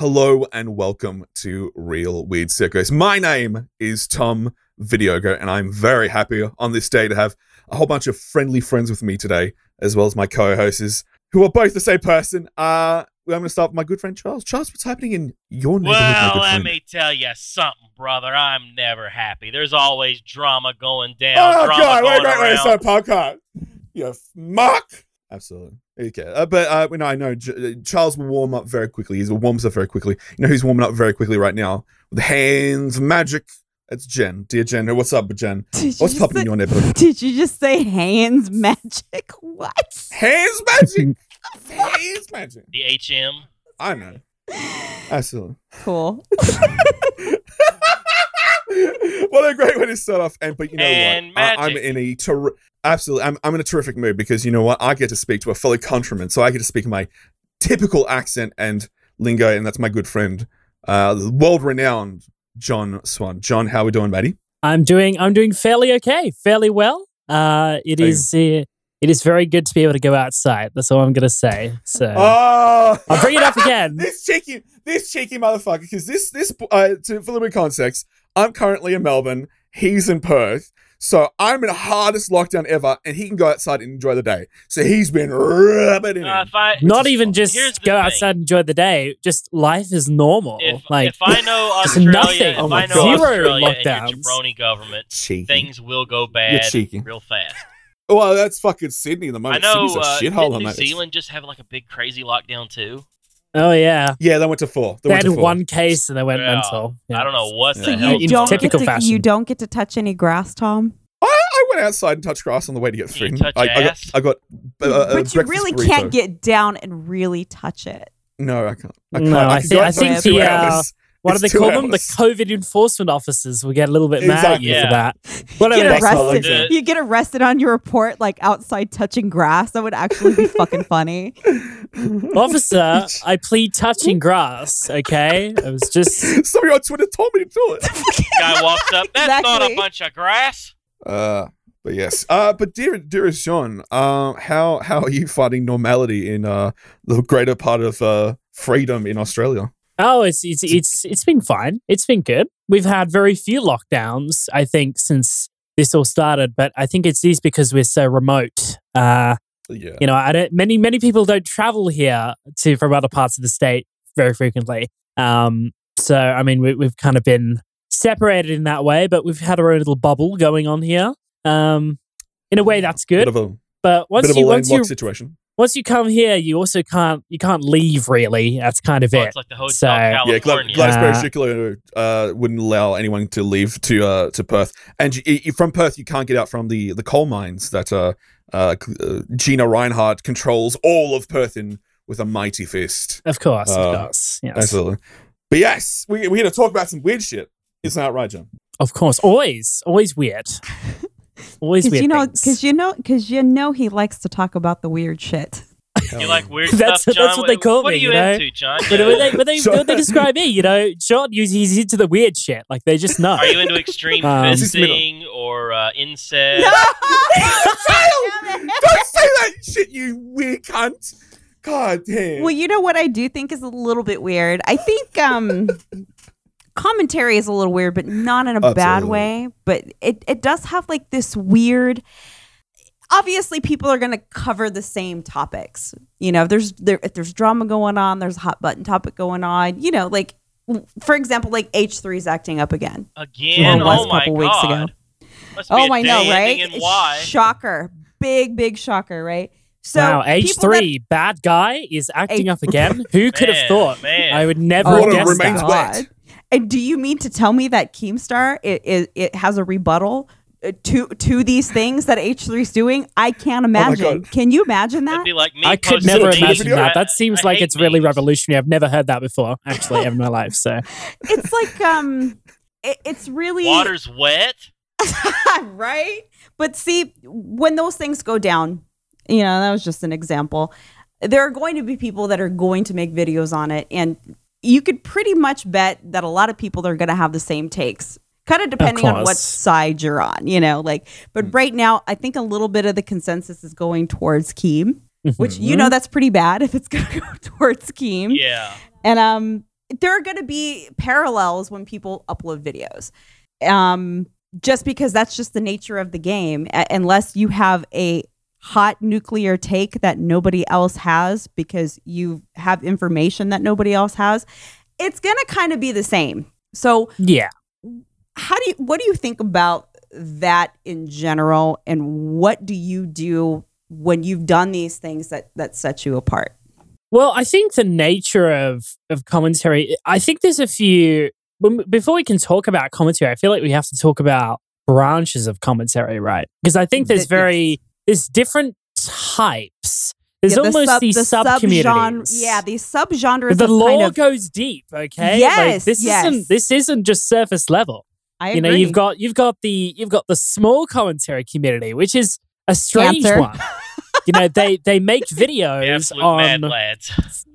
Hello and welcome to Real Weird Circus. My name is Tom Videogo, and I'm very happy on this day to have a whole bunch of friendly friends with me today, as well as my co-hosts, who are both the same person. Uh, I'm going to start with my good friend Charles. Charles, what's happening in your neighborhood? Well, let friend? me tell you something, brother. I'm never happy. There's always drama going down, Oh God! Wait, wait, wait! It's not podcast. You muck. Absolutely. Okay, uh, but uh, you know, I know J- Charles will warm up very quickly. He warms up very quickly. You know who's warming up very quickly right now with hands magic. It's Jen, dear Jen. What's up, Jen? Did What's just popping say- in your neighborhood? Did you just say hands magic? What? Hands magic. hands magic. The HM. I know. Absolutely. Cool. what a great way to start off. And but you know And what? I, I'm in a ter- absolutely. I'm, I'm in a terrific mood because you know what? I get to speak to a fellow countryman, so I get to speak my typical accent and lingo, and that's my good friend, uh, world-renowned John Swan. John, how are we doing, buddy? I'm doing I'm doing fairly okay, fairly well. Uh, it is uh, it is very good to be able to go outside. That's all I'm gonna say. So Oh, I'll bring it up again. this cheeky, this cheeky motherfucker. Because this, this, uh, to, for a little bit of context, I'm currently in Melbourne. He's in Perth. So I'm in the hardest lockdown ever, and he can go outside and enjoy the day. So he's been rubbing it in. Uh, I Not even fun. just Here's go outside and enjoy the day. Just life is normal. if, like if I know Just Australia, nothing. if Oh my I know God. Zero Australia and lockdowns. your jabroni government, cheeky. things will go You're bad real fast. Well, that's fucking Sydney at the I moment. know. Sydney's a Uh, shithole did on New that. Zealand just have like a big crazy lockdown too? Oh yeah, Yeah, they went to four. They, they went had to four. one case and they went Yeah. mental. Yeah. I don't know what Yeah. the So hell. you don't get to, fashion. you don't get to touch any grass, Tom. I, I went outside and touched grass on the way to get You food. touch I, I got. I got, uh, uh, but you really burrito. can't get down and really touch it. No, I can't. I No, can't. I can thi- go I think in two the, uh, hours. What It's do they two call them? The. COVID enforcement officers will get a little bit mad at you Yeah. for that. You get arrested. you get arrested on your report, like outside touching grass. That would actually be fucking funny. Officer, I plead touching grass. Okay, it was just Somebody on Twitter told me to do it. Guy walks up. That's not a bunch of grass. Uh, but yes. Uh, but dear, dearest Sean, uh, how how are you finding normality in uh the greater part of uh freedom in Australia? Oh, it's it's it's it's been fine. It's been good. We've had very few lockdowns, I think, since this all started. But I think it's these because we're so remote. Uh, Yeah. you know, I don't, many many people don't travel here to from other parts of the state very frequently. Um, so I mean, we, we've kind of been separated in that way, but we've had our own little bubble going on here. Um, in a way, that's Bit good. of a But once bit of a you once you situation. Once you come here, you also can't you can't leave. Really, that's kind of Oh, it. it's like the hotel So- Yeah, Gla- California. Gladys Uh, Berejiklian uh, wouldn't allow anyone to leave to uh, to Perth, and you, you, from Perth you can't get out from the, the coal mines that uh, uh, uh, Gina Rinehart controls all of Perth in with a mighty fist. Of course, Uh, of course, yes, Absolutely. But yes, we, we're here to talk about some weird shit. Isn't that right, John? of course. Always, always weird. Always Because weird. you know, things. because you know, because you know, he likes to talk about the weird shit. You like weird That's- stuff, John? that's what they call What me, are you, you know? into, John? But when they, when they, Sure. when they describe me, you know, John, he's, he's into the weird shit. Like they just know. Are you into extreme Um, This fisting or uh, incest? Don't say that shit, you weird cunt. God damn. Well, you know what I do think is a little bit weird. I think um commentary is a little weird, but not in a bad way. But it it does have like this weird. Obviously, people are going to cover the same topics. You know, if there's there if there's drama going on, there's a hot button topic going on. You know, like for example, like H 3s acting up again. Again? It was Oh a my couple weeks ago. god! Must Oh, a I know, right? ending. Shocker, big big shocker, right? So wow, H people that- three bad guy is acting H- up again. Who could have thought? man. I would never Oh, have Water remains that. wet. God. And do you mean to tell me that Keemstar it, it, it has a rebuttal uh, to to these things that H3 is doing? I can't imagine. Oh Can you imagine That'd be like me. I could never imagine that. That seems I like hate it's really revolutionary. I've never heard that before, actually, in my life. So it's like um, it, it's really Water's wet. right. But see, when those things go down, you know, that was just an example. There are going to be people that are going to make videos on it, and you could pretty much bet that a lot of people are going to have the same takes. Kind of depending on what side you're on, you know, like, but right now, I think a little bit of the consensus is going towards Keem, which, you know, that's pretty bad if it's going to go towards Keem. Yeah. And, um, there are going to be parallels when people upload videos. Um, just because that's just the nature of the game, unless you have a hot nuclear take that nobody else has because you have information that nobody else has, it's going to kind of be the same. So, Yeah. how do you what do you think about that in general and what do you do when you've done these things that that set you apart? Well, I think the nature of of commentary. I think there's a few. Before we can talk about commentary, I feel like we have to talk about branches of commentary, right? Because I think there's Th- very there's different types. There's Yeah, the almost sub- these the sub-communities. Yeah, these subgenres. the of lore kind of, goes deep. Okay, like, Yes, this yes. isn't this isn't just surface level. I you know, you've got you've got the you've got the small commentary community, which is a strange Cancer. one. you know, they they make videos absolute mad on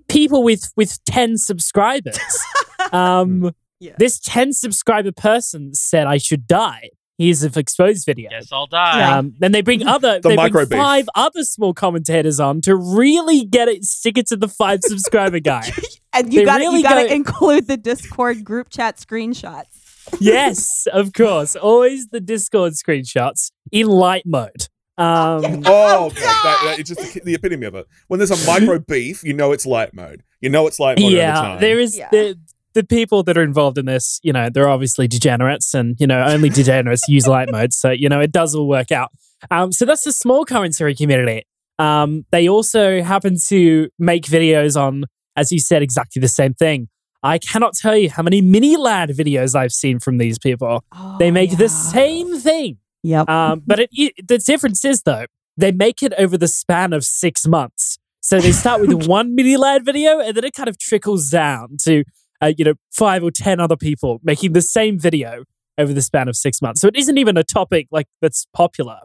people with with 10 subscribers. um Yeah. this 10 subscriber person said I should die. Here's an exposed video. Yes, I'll die. Um, then they bring other The they micro bring beef. five other small commentators on to really get it stick it to the five subscriber guy. and you got really you got to go- include the Discord group chat screenshots. yes, of course. Always the Discord screenshots in light mode. Um Oh, okay. that, that, it's just the, the epitome of it. When there's a micro beef, you know it's light mode. You know it's light mode over yeah, time. there is Yeah. the the people that are involved in this. You know, they're obviously degenerates, and you know, only degenerates use light mode. So you know, it does all work out. Um, so that's the small commentary community. Um, they also happen to make videos on, as you said, exactly the same thing. I cannot tell you how many mini lad videos I've seen from these people. they Oh, make yeah. the same thing. Yep. Um, but it, it, the difference is though, they make it over the span of six months. So they start with one mini lad video, and then it kind of trickles down to, uh, you know, five or ten other people making the same video over the span of six months. So it isn't even a topic like that's popular.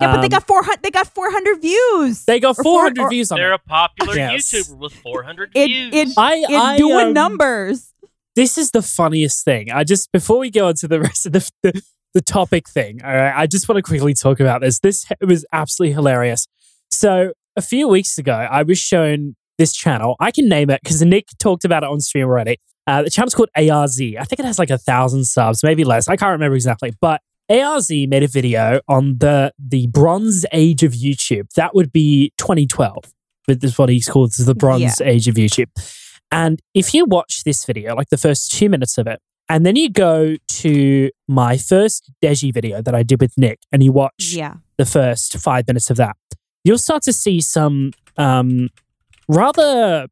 yeah, but they um, got 400 they got 400 views. They got 400 views on it. They're it. a popular Yes. YouTuber with 400 It- views. it- I, in I, doing um, numbers. this is the funniest thing. I just before we go on to the rest of the the, the topic thing, all right, I just want to quickly talk about this. This it was absolutely hilarious. So a few weeks ago, I was shown this channel. I can name it because Nick talked about it on stream already. Uh, the channel's called ARZ. I think it has like a thousand subs, maybe less. I can't remember exactly, but ARZ made a video on the the Bronze Age of YouTube. That would be 2012. But this is what he's called. The Bronze Age of YouTube. And if you watch this video, like the first two minutes of it, and then you go to my first Deji video that I did with Nick, and you watch Yeah. the first five minutes of that, you'll start to see some um, rather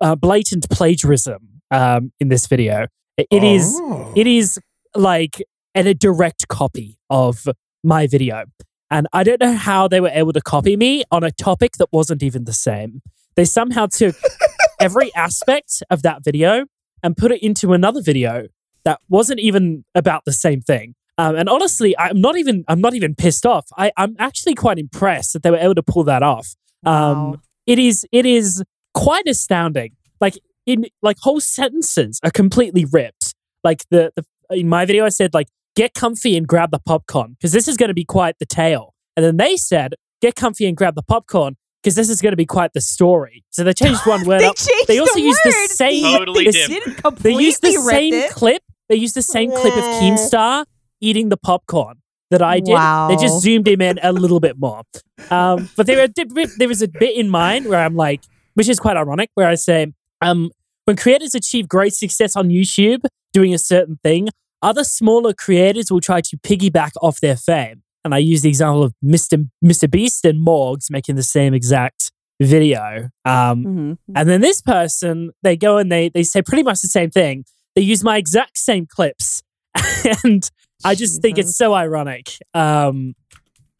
uh, blatant plagiarism um, in this video. It- it is Oh. it is like an, a direct copy of my video. And I don't know how they were able to copy me on a topic that wasn't even the same. They somehow took every aspect of that video and put it into another video that wasn't even about the same thing. Um, and honestly, I'm not even I'm not even pissed off. I, I'm actually quite impressed that they were able to pull that off. Um, Wow. It is it is quite astounding. Like in like whole sentences are completely ripped. Like the, the in my video, I said like get comfy and grab the popcorn because this is going to be quite the tale. And then they said get comfy and grab the popcorn because this is going to be quite the story. So they changed one word they up. changed They also the used the same- Totally they didn't They used the same it. clip. They used the same clip of Keemstar eating the popcorn that I did. Wow. They just zoomed him in a little bit more. Um, but there, were, there was a bit in mind where I'm like, which is quite ironic, where I say, um, when creators achieve great success on YouTube doing a certain thing, other smaller creators will try to piggyback off their fame. And I use the example of Mr. Mr. Beast and Morgz making the same exact video. Um, Mhm. and then this person, they go and they they say pretty much the same thing. They use my exact same clips, and I just think it's so ironic um,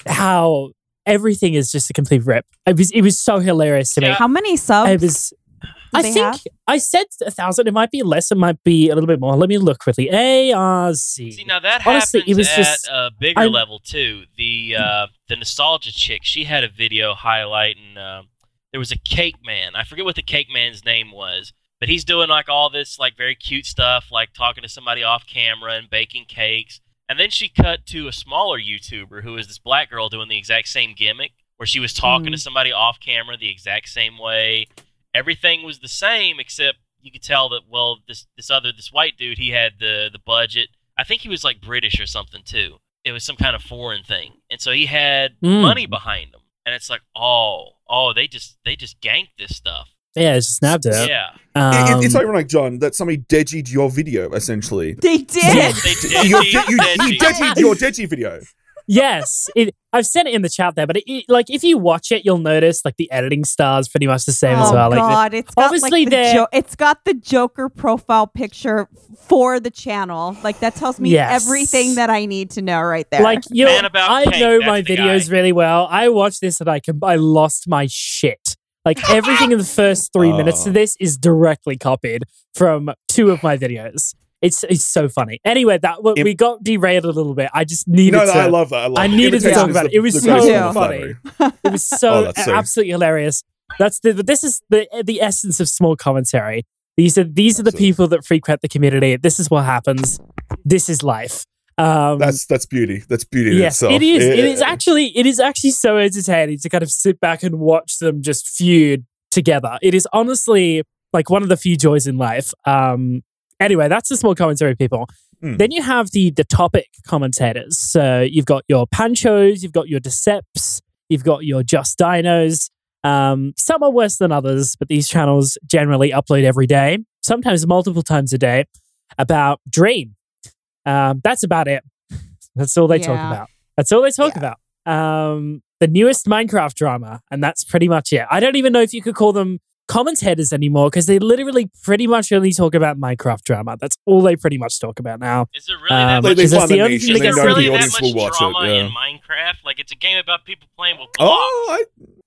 how everything is just a complete rip. It was it was so hilarious to me. Yeah. How many subs? It was. I think have? I said a thousand. It might be less. It might be a little bit more. Let me look quickly. A R Z. See now that Honestly, happens it was at just- a bigger I'm- level too. The uh, the nostalgia chick, she had a video highlighting. Uh, there was a cake man. I forget what the cake man's name was, but he's doing like all this like very cute stuff, like talking to somebody off camera and baking cakes. And then she cut to a smaller YouTuber who was this black girl doing the exact same gimmick, where she was talking Mm. to somebody off camera the exact same way. Everything was the same except you could tell that well this this other this white dude he had the the budget. I think he was like British or something too. It was some kind of foreign thing, and so he had Mm. money behind him. And it's like, oh, oh, they just they just ganked this stuff. Yeah, it's just snapped it. Yeah, It- it- it's Um, ironic, John, that somebody degied your video essentially. They did. they you, did. you, you degied your Deji video. yes, it, I've sent it in the chat there, but it, it- like if you watch it, you'll notice like the editing style is pretty much the same as oh well. Like, God! It's got obviously like the jo- it's got the Joker profile picture for the channel. Like that tells me Yes. everything that I need to know right there. like you know, I cake, know my videos guy. really well. I watched this and I can I lost my shit. Like everything in the first three minutes Oh. of this is directly copied from two of my videos. It's it's so funny. Anyway, that we got derailed a little bit. I just needed No, no, to. I love that. I, love I needed to talk about it. It was so of funny. It was Oh, so so- absolutely hilarious. That's the this is the the essence of small commentary. These are these are the people that frequent the community. This is what happens. This is life. Um, That's that's beauty. That's beauty yes, itself. it is. It is actually it is actually so entertaining to kind of sit back and watch them just feud together. It is honestly like one of the few joys in life. Um, anyway, that's the small commentary people. Hmm. Then you have the the topic commentators. So you've got your Panchos, you've got your Deceps, you've got your Just Dinos. Um, some are worse than others, but these channels generally upload every day, sometimes multiple times a day, about Dream. Um, that's about it. That's all they talk about. That's all they talk Yeah. about. Um, the newest Minecraft drama, and that's pretty much it. I don't even know if you could call them commentators anymore because they literally pretty much only talk about Minecraft drama. That's all they pretty much talk about now. Is there really Um, that much? Is the the only thing and Is they there that's know really the that much drama it. Yeah. in Minecraft? Like it's a game about people playing with blocks. Oh, I,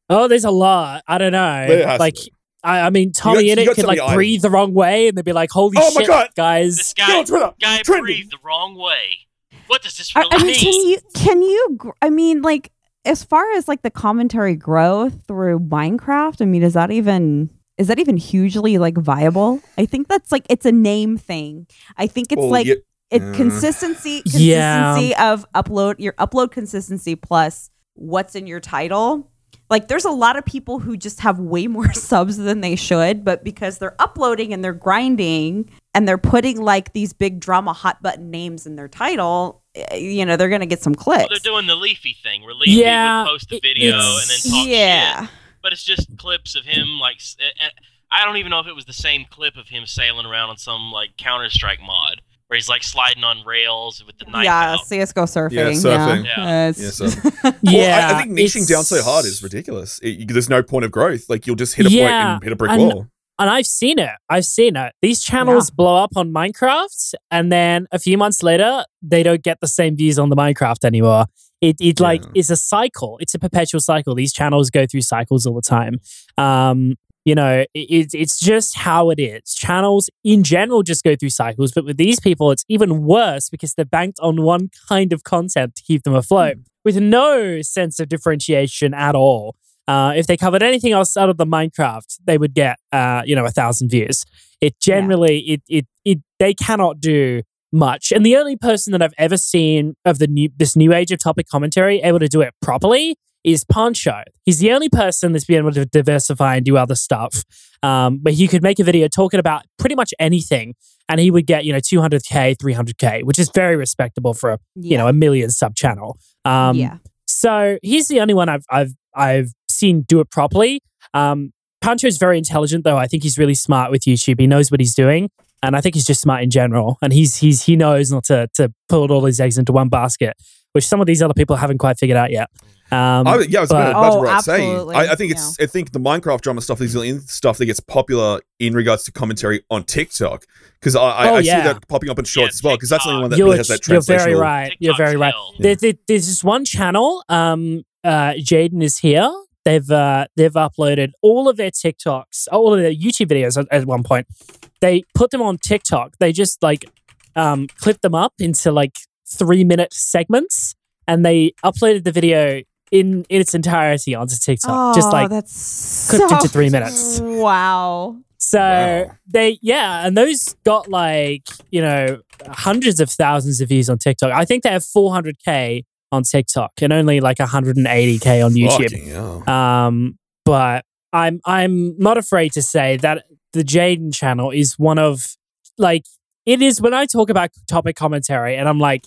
Oh, there's a lot. I don't know. There has to like, be. I, I mean, Tommy you in it could like of breathe the wrong way, and they'd be like, "Holy Oh my shit, God. guys!" This Get guy, on Twitter. guy Trending. breathed the wrong way. What does this really I mean, mean? can you can you? I mean, like as far as like the commentary growth through Minecraft. I mean, is that even is that even hugely like viable? I think that's like it's a name thing. I think it's well, like yeah, it Uh, consistency Yeah. consistency of upload your upload consistency plus what's in your title like there's a lot of people who just have way more subs than they should but because they're uploading and they're grinding and they're putting like these big drama hot button names in their title eh, you know they're gonna get some clicks Well, they're doing the Leafy thing, where Leafy Yeah, would post a video and then talk yeah shit. But it's just clips of him like. s- eh, eh, I don't even know if it was the same clip of him sailing around on some like Counter Strike mod where he's like sliding on rails with the knife yeah out. csgo surfing Yeah, surfing. Yeah. It's- Yeah, so- yeah, well, I, I think niching down so hard is ridiculous. It, you- there's no point of growth. Like you'll just hit a Yeah, point and hit a brick and- wall. and I've seen it. I've seen it. These channels blow up on Minecraft, and then a few months later, they don't get the same views on the Minecraft anymore. It it like Yeah. is a cycle. It's a perpetual cycle. These channels go through cycles all the time. Um, you know, it's it's just how it is. Channels in general just go through cycles, but with these people, it's even worse because they're banked on one kind of content to keep them afloat, with no sense of differentiation at all. Uh, if they covered anything else out of the Minecraft, they would get uh, you know a thousand views. It generally it it it they cannot do much. And the only person that I've ever seen of the new this new age of topic commentary able to do it properly is Poncho. He's the only person that's been able to diversify and do other stuff. Um, but he could make a video talking about pretty much anything, and he would get you know 200k, 300k, which is very respectable for a you know a million sub channel. Um, yeah so he's the only one I've I've I've seen do it properly. Um, is very intelligent though. I think he's really smart with YouTube. He knows what he's doing, and I think he's just smart in general. And he's he's he knows not to to put all his eggs into one basket, which some of these other people haven't quite figured out yet. Um, I, yeah, I was but- about, about Oh, to right say. absolutely. I, I think it's. I think the Minecraft drama stuff is the stuff that gets popular in regards to commentary on TikTok because I, I, Oh, I yeah. see that popping up in shorts Yeah, as well because that's the only one that you're, really has that you're very translational. right. You're very right. There, there- there's this one channel. Um, uh, Jaden is here. They've uh, they've uploaded all of their TikToks, all of their YouTube videos at, at one point. They put them on TikTok. They just like um, clip them up into like three minute segments, and they uploaded the video in in its entirety onto TikTok. just Oh, like that's clipped so- into three minutes. wow so Wow. they yeah, and those got like you know hundreds of thousands of views on TikTok. I think they have 400k on TikTok and only like 180k on YouTube. Um, but I'm I'm not afraid to say that the Jaden channel is one of like it is when I talk about topic commentary and I'm like,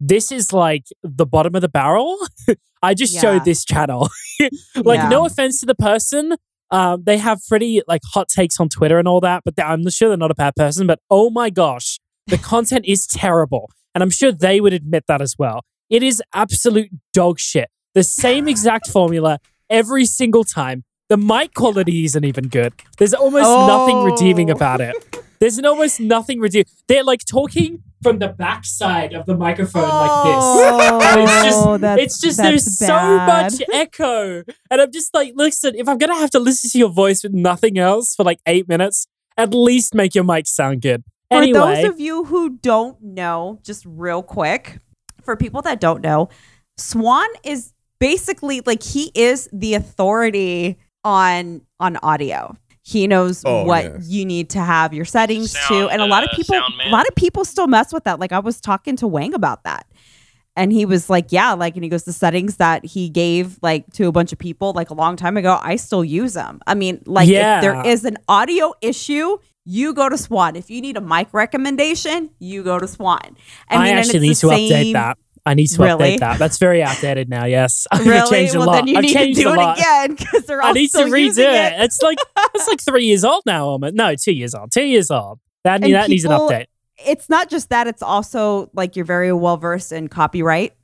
this is like the bottom of the barrel. I just Yeah. showed this channel. like, Yeah. no offense to the person. Um, they have pretty like hot takes on Twitter and all that, but I'm sure they're not a bad person. But oh my gosh, the content is terrible. And I'm sure they would admit that as well. It is absolute dog shit. The same exact formula every single time. The mic quality isn't even good. There's almost nothing redeeming Oh. about it. There's an almost nothing redeeming. They're like talking from the backside of the microphone like this. Oh, it's just- Oh, that's, it's just there's so much echo. And I'm just like, listen, if I'm gonna have to listen to your voice with nothing else for like eight minutes, at least make your mic sound good. For Anyway, those of you who don't know, just real quick, for people that don't know, Swan is basically like he is the authority on on audio. He knows Oh, what yes. you need to have your settings to, and a lot of uh, people, sound man. a lot of people still mess with that. Like I was talking to Wang about that, and he was like, "Yeah, like," and he goes, "The settings that he gave like to a bunch of people like a long time ago, I still use them. I mean, like Yeah. if there is an audio issue." You go to Swan. If you need a mic recommendation, you go to Swan. I, mean, and actually need it's to the update that. I need to Really? update that. That's very outdated now. Yes, I've Really? changed a well, lot. then you I've need to do a it again because they're all I need to redo it. it. It's like it's like three years old now. Almost. No, two years old. Two years old. That And that needs an update. It's not just that; it's also like you're very well versed in copyright,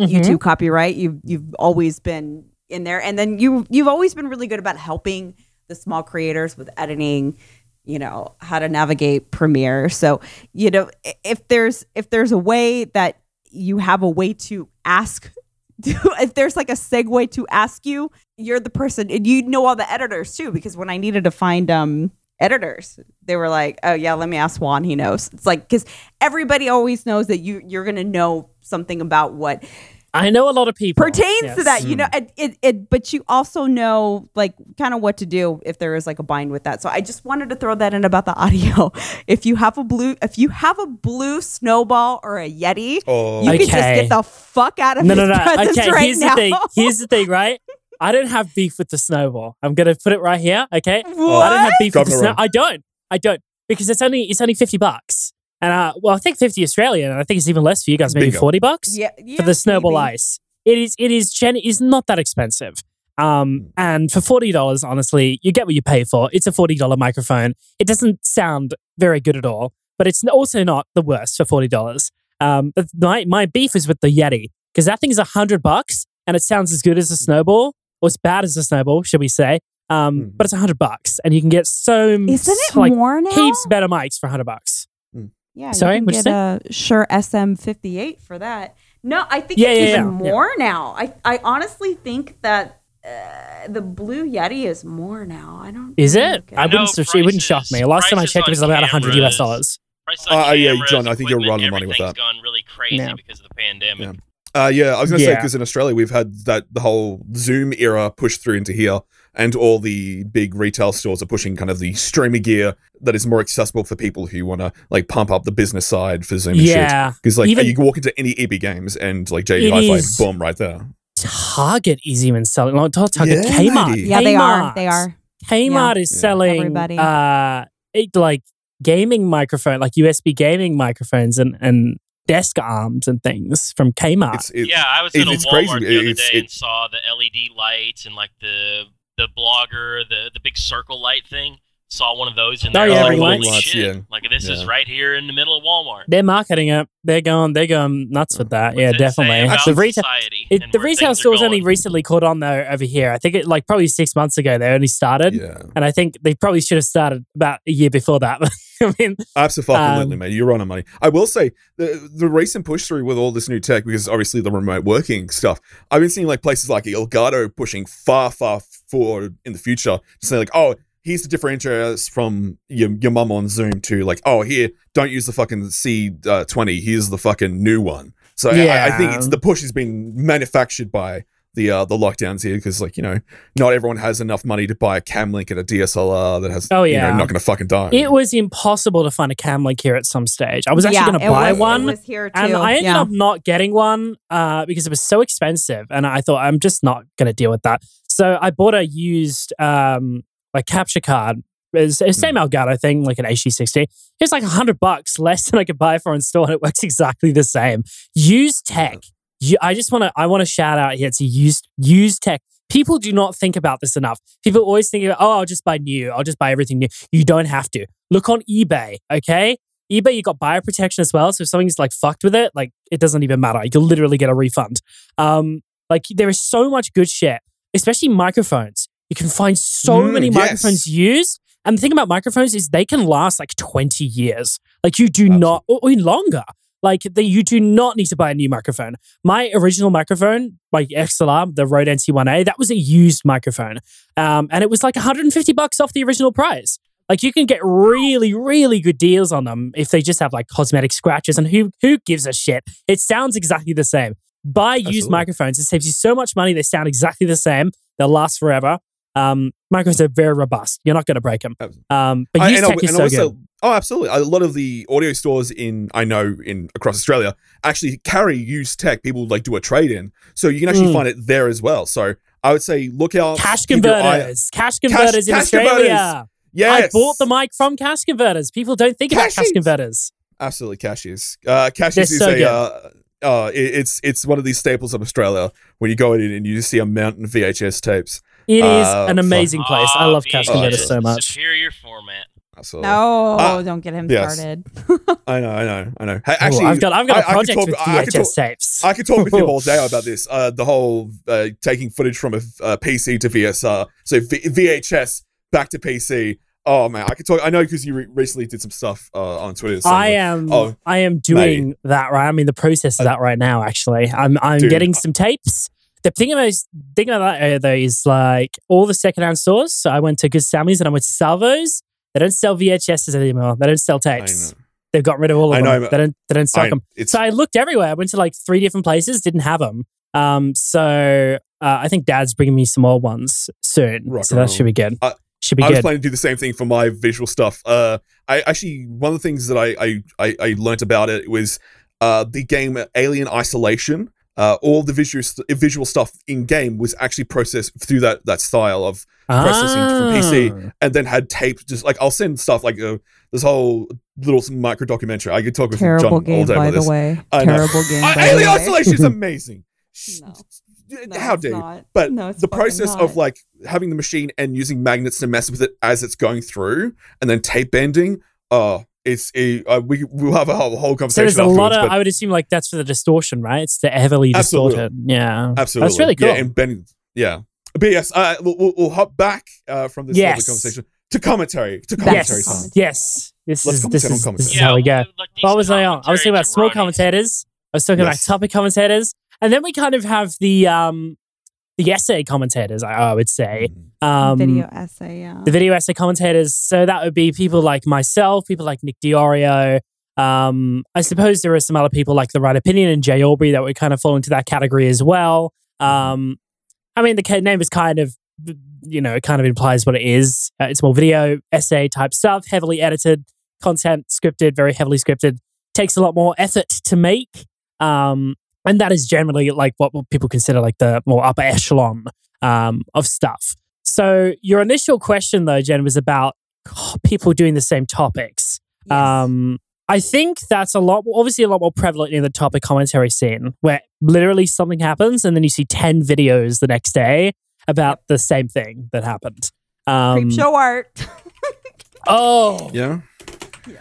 Mhm. YouTube copyright. You've you've always been in there, and then you you've always been really good about helping the small creators with editing. You know how to navigate Premiere. So you know if there's if there's a way that you have a way to ask. if there's like a segue to ask you, you're the person, and you know all the editors too. Because when I needed to find um editors, they were like, "Oh yeah, let me ask Juan. He knows." It's like because everybody always knows that you you're gonna know something about what I know a lot of people pertains to Yes. that. You know, mm. it, it, it but you also know like kind of what to do if there is like a bind with that. So I just wanted to throw that in about the audio. If you have a blue, if you have a blue snowball or a Yeti, Oh, you can just get the fuck out of No, his no, no. presence Okay, right here's now. the thing. Here's the thing, right? I don't have beef with the snowball. I'm gonna put it right here. Okay. What? I don't have beef with the Governor snow. I don't. I don't because it's only it's only fifty bucks. And uh, well, I think fifty Australian, and I think it's even less for you guys, maybe Bingo. forty bucks yeah, for the snowball maybe. ice. It is it is gen is not that expensive. Um, and for forty dollars, honestly, you get what you pay for. It's a forty dollar microphone. It doesn't sound very good at all, but it's also not the worst for forty dollars. Um, but my my beef is with the Yeti because that thing is a hundred bucks and it sounds as good as a snowball or as bad as a snowball, should we say? Um, Mhm. but it's a hundred bucks and you can get so Isn't it like more now? heaps better mics for a hundred bucks. Yeah, Sorry, you can what'd you get a Shure SM58 for that. No, I think Yeah, it's yeah, even yeah. more now. I I honestly think that uh, the Blue Yeti is more now. I don't. Is it? I I wouldn't. It wouldn't shock me. Last time I prices checked, it on was about hundred US dollars. Prices Uh, yeah, cameras, John, I think you're running the money with everything's that. gone really crazy Yeah. because of the pandemic. Uh, yeah, I was gonna say because in Australia we've had that the whole Zoom era pushed through into here, and all the big retail stores are pushing kind of the streaming gear that is more accessible for people who want to like pump up the business side for Zoom. Yeah, Because like Even- you can walk into any EB games and like JB It Hi-Fi, is- boom, right there. Target is even selling. Like, Target, Yeah, Kmart. lady. Yeah, they are. They are. Kmart is Yeah. selling Everybody. uh it, like gaming microphone, like USB gaming microphones and and desk arms and things from Kmart. It's, it, yeah, I was it- in a it's Walmart crazy. the other It's- day it- and saw the LED lights and like the the blogger, the the big circle light thing. Saw one of those in Oh, there. yeah, I was like. Holy Lights, shit! yeah. Like this is right here in the middle of Walmart. They're marketing it. They're going. They're going nuts with mm. that. What's yeah, it definitely. about The retail. It, the retail stores only recently caught on though over here. I think it like probably six months ago they only started, yeah, and I think they probably should have started about a year before that. I mean, absolutely, Um, mate. You're on a money. I will say the the recent push through with all this new tech, because obviously the remote working stuff. I've been seeing like places like Elgato pushing far, far forward in the future to say like, oh, here's the differentiators from your your mum on Zoom to like, oh, here, don't use the fucking C uh, twenty. Here's the fucking new one. So I- I, I think it's the push has been manufactured by. The, uh, the lockdowns here because like you know not everyone has enough money to buy a cam link and a DSLR that has Oh, you yeah. know, not gonna fucking die it was impossible to find a cam link here at some stage. I was actually Yeah, going to buy was- one. It was here too. And I ended yeah. up not getting one uh, because it was so expensive, and I thought I'm just not going to deal with that. So I bought a used um, like capture card It's the same Elgato thing, like an HD60. It's like hundred bucks less than I could buy for a store, and it works exactly the same. Use tech. You, I just want to. I want to shout out here to use use tech. People do not think about this enough. People always think, about, oh, I'll just buy new. I'll just buy everything new. You don't have to. Look on eBay. Okay, eBay, you got buyer protection as well. So if something's like fucked with it, like it doesn't even matter. You'll literally get a refund. Um, like there is so much good shit, especially microphones. You can find so Mm, many yes. microphones used. And the thing about microphones is they can last like 20 years. Like you do not, or or longer. Like the, you do not need to buy a new microphone. My original microphone, like XLR, the Rode NT1A, that was a used microphone. Um, and it was like 150 bucks off the original price. Like you can get really, really good deals on them if they just have like cosmetic scratches. And who who gives a shit? It sounds exactly the same. Buy used Absolutely. microphones. It saves you so much money. They sound exactly the same. They'll last forever. Um, microphones are very robust. You're not going to break them. Um, but I- used tech is so also, good. oh, absolutely. A lot of the audio stores in I know in across Australia actually carry used tech. People like do a trade in, so you can actually Mm. find it there as well. So I would say look out. Cash your eye- converters. Cash converters in cash Australia. converters. Yes, I bought the mic from cash converters. People don't think about cash converters. Absolutely, cashews. Uh, They're is so a. Uh, uh, it- it's it's one of these staples of Australia when you go in and you just see a mountain of VHS tapes. It is Uh, an amazing place. I love cash VHS, so much. Superior format. Absolutely. No, Uh, don't get him yes. started. I know, I know, I know. Hey, Ooh, actually, I've got I've got a I- I could project talk- with I VHS talk- tapes. I could talk with you all day about this. Uh, the whole uh, taking footage from a, uh PC to VSR, so v- VHS back to PC. Oh man, I could talk. I know because you re- recently did some stuff uh, on Twitter. so- I am Oh, I am doing that right. I'm in the process of that right now. Actually, I'm I'm Dude, getting some tapes. The thing about thing about that uh, though is like all the secondhand stores. So I went to Good Sammy's and I went to Salvos. They don't sell VHSs anymore. They don't sell tapes. They've got rid of all of I know, them. They don't they don't stock them. So I looked everywhere. I went to like three different places, didn't have them. Um, so uh, I think Dad's bringing me some more ones soon. Rock so that should be good. I- should be I was good. planning to do the same thing for my visual stuff. Uh, I actually one of the things that I I I, I learnt about it was uh the game Alien Isolation. Uh, all the visual st- visual stuff in game was actually processed through that that style of processing for PC. Ah. and then had tape just like I'll send stuff like uh, this whole little micro documentary. I could talk with Terrible John all day by about the this. way. I know. Terrible game. Uh, the Alien way. Isolation is amazing. No. How it's dare you? not. But No, the process not. of like having the machine and using magnets to mess with it as it's going through, and then tape bending. Uh it's a, uh, we we'll have a whole, whole So conversation. there's a lot of. I would assume like that's for the distortion, right? It's to heavily Absolutely. Yeah, absolutely, That's really cool. Yeah, and bending. Yeah, but yes, uh, we'll, we'll, we'll hop back uh, from this Yes. conversation to commentary. To commentary to time. yes. This Let's is this commentate on is, this commentary. is how we go. like What was I on? I was talking about small jabronis. commentators. I was talking Yes. about topic commentators, and then we kind of have the um the essay commentators. I, I would say um, Video essay, yeah. the video essay commentators. So that would be people like myself, people like Nick Diorio. Um, I suppose there are some other people like the Right Opinion and Jay Aubrey that would kind of fall into that category as well. Um, I mean, the name is kind of, you know, it kind of implies what it is. Uh, it's more video essay type stuff, heavily edited content, scripted, very heavily scripted. Takes a lot more effort to make. Um, and that is generally like what people consider like the more upper echelon um, of stuff. So your initial question though, Jen, was about people doing the same topics. Yes. Um, I think that's a lot, obviously, a lot more prevalent in the topic commentary scene, where literally something happens and then you see ten videos the next day about the same thing that happened. Um, Creep show art. Oh, Yeah.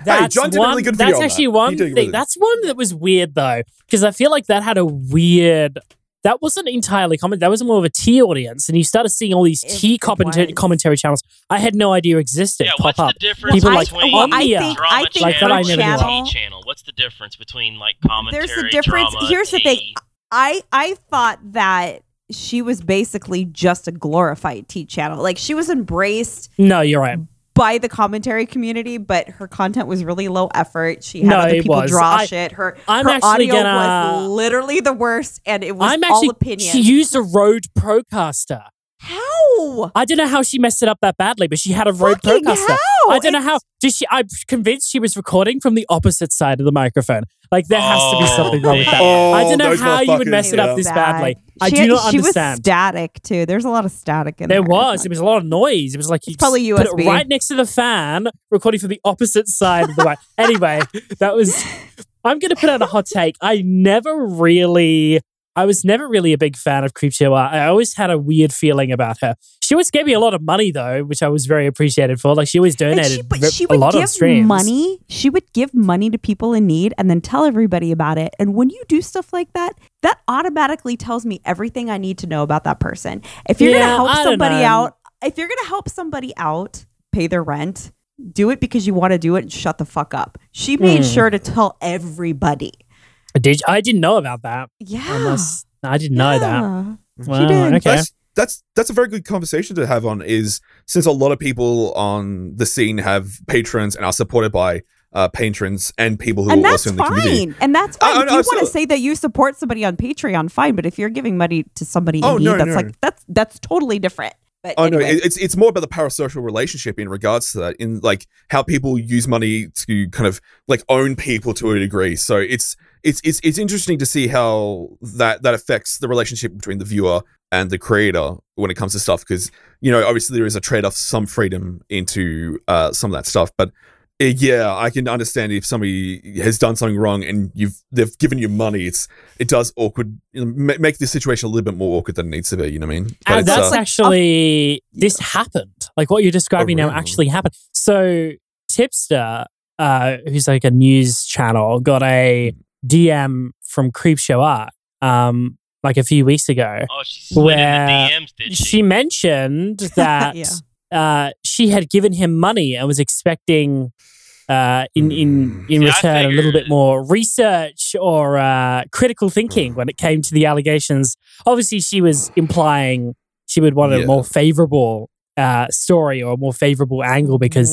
That's John did a really good That's on actually that. one thing. really- That's one that was weird though, because I feel like that had a weird. That wasn't entirely comment. That was more of a tea audience, and you started seeing all these It- T it commentary, commentary channels. I had no idea existed Yeah, pop what's up. the difference People Well, like between well, I Omnia. think, drama I think Like that I never knew of. channel. tea channel? What's the difference between like commentary? There's a difference. drama, Here's the thing. I I thought that she was basically just a glorified tea channel. Like she was embraced No, you're right. By the commentary community, but her content was really low effort. She had No, other people was. draw I- shit. Her, I'm her actually audio gonna- was literally the worst, and it was I'm all actually. opinion. She used a Rode Procaster. How? How? I don't know how she messed it up that badly, but she had a Rode Fucking Procaster. how? I don't know how. Did she? I'm convinced she was recording from the opposite side of the microphone. Like there has to be Oh, something wrong with that. Oh, I don't know those how you would mess it motherfuckers, up this Bad. badly. I She- do not she understand. was static too. There's a lot of static in There there. was. It was a lot of noise. It was like you It's probably just put it USB. right next to the fan, recording from the opposite side of the mic. anyway, that was. I'm going to put out a hot take. I never really. I was never really a big fan of Creepshow Art. I always had a weird feeling about her. She always gave me a lot of money though, which I was very appreciated for. Like she always donated she, but she a would lot give streams. money. She would give money to people in need and then tell everybody about it. And when you do stuff like that, that automatically tells me everything I need to know about that person. If you're Yeah, gonna help I somebody out, if you're gonna help somebody out, pay their rent, do it because you want to do it and shut the fuck up. She made Hmm. sure to tell everybody. Did I didn't know about that. Yeah. I. I didn't know that. Yeah. Wow, did. okay. That's that's that's a very good conversation to have on. Is since a lot of people on the scene have patrons and are supported by uh, patrons and people who and are that's also in the community. fine. And that's fine. I- if you want to say that you support somebody on Patreon, fine. But if you're giving money to somebody Oh, in need, no, that's no. like that's that's totally different. But Oh anyway. it- it's it's more about the parasocial relationship in regards to that, in like how people use money to kind of like own people to a degree. So it's it's it's it's interesting to see how that that affects the relationship between the viewer and the creator when it comes to stuff because you know obviously there is a trade off some freedom into uh, some of that stuff, but. Uh, Yeah, I can understand if somebody has done something wrong and you've they've given you money. It's it does awkward you know, ma- make the situation a little bit more awkward than it needs to be. You know what I mean? And that's uh, actually this happened. Like what you're describing now really? actually happened. So Tipster, uh, who's like a news channel, got a DM from Creepshow Art, um, like a few weeks ago. Oh, she Where in the DMs, did she? She mentioned that Yeah. Uh, she had given him money and was expecting. Uh, in in in See, I return, a little bit more research or uh, critical thinking when it came to the allegations. Obviously, she was implying she would want a Yeah. more favorable uh, story or a more favorable angle because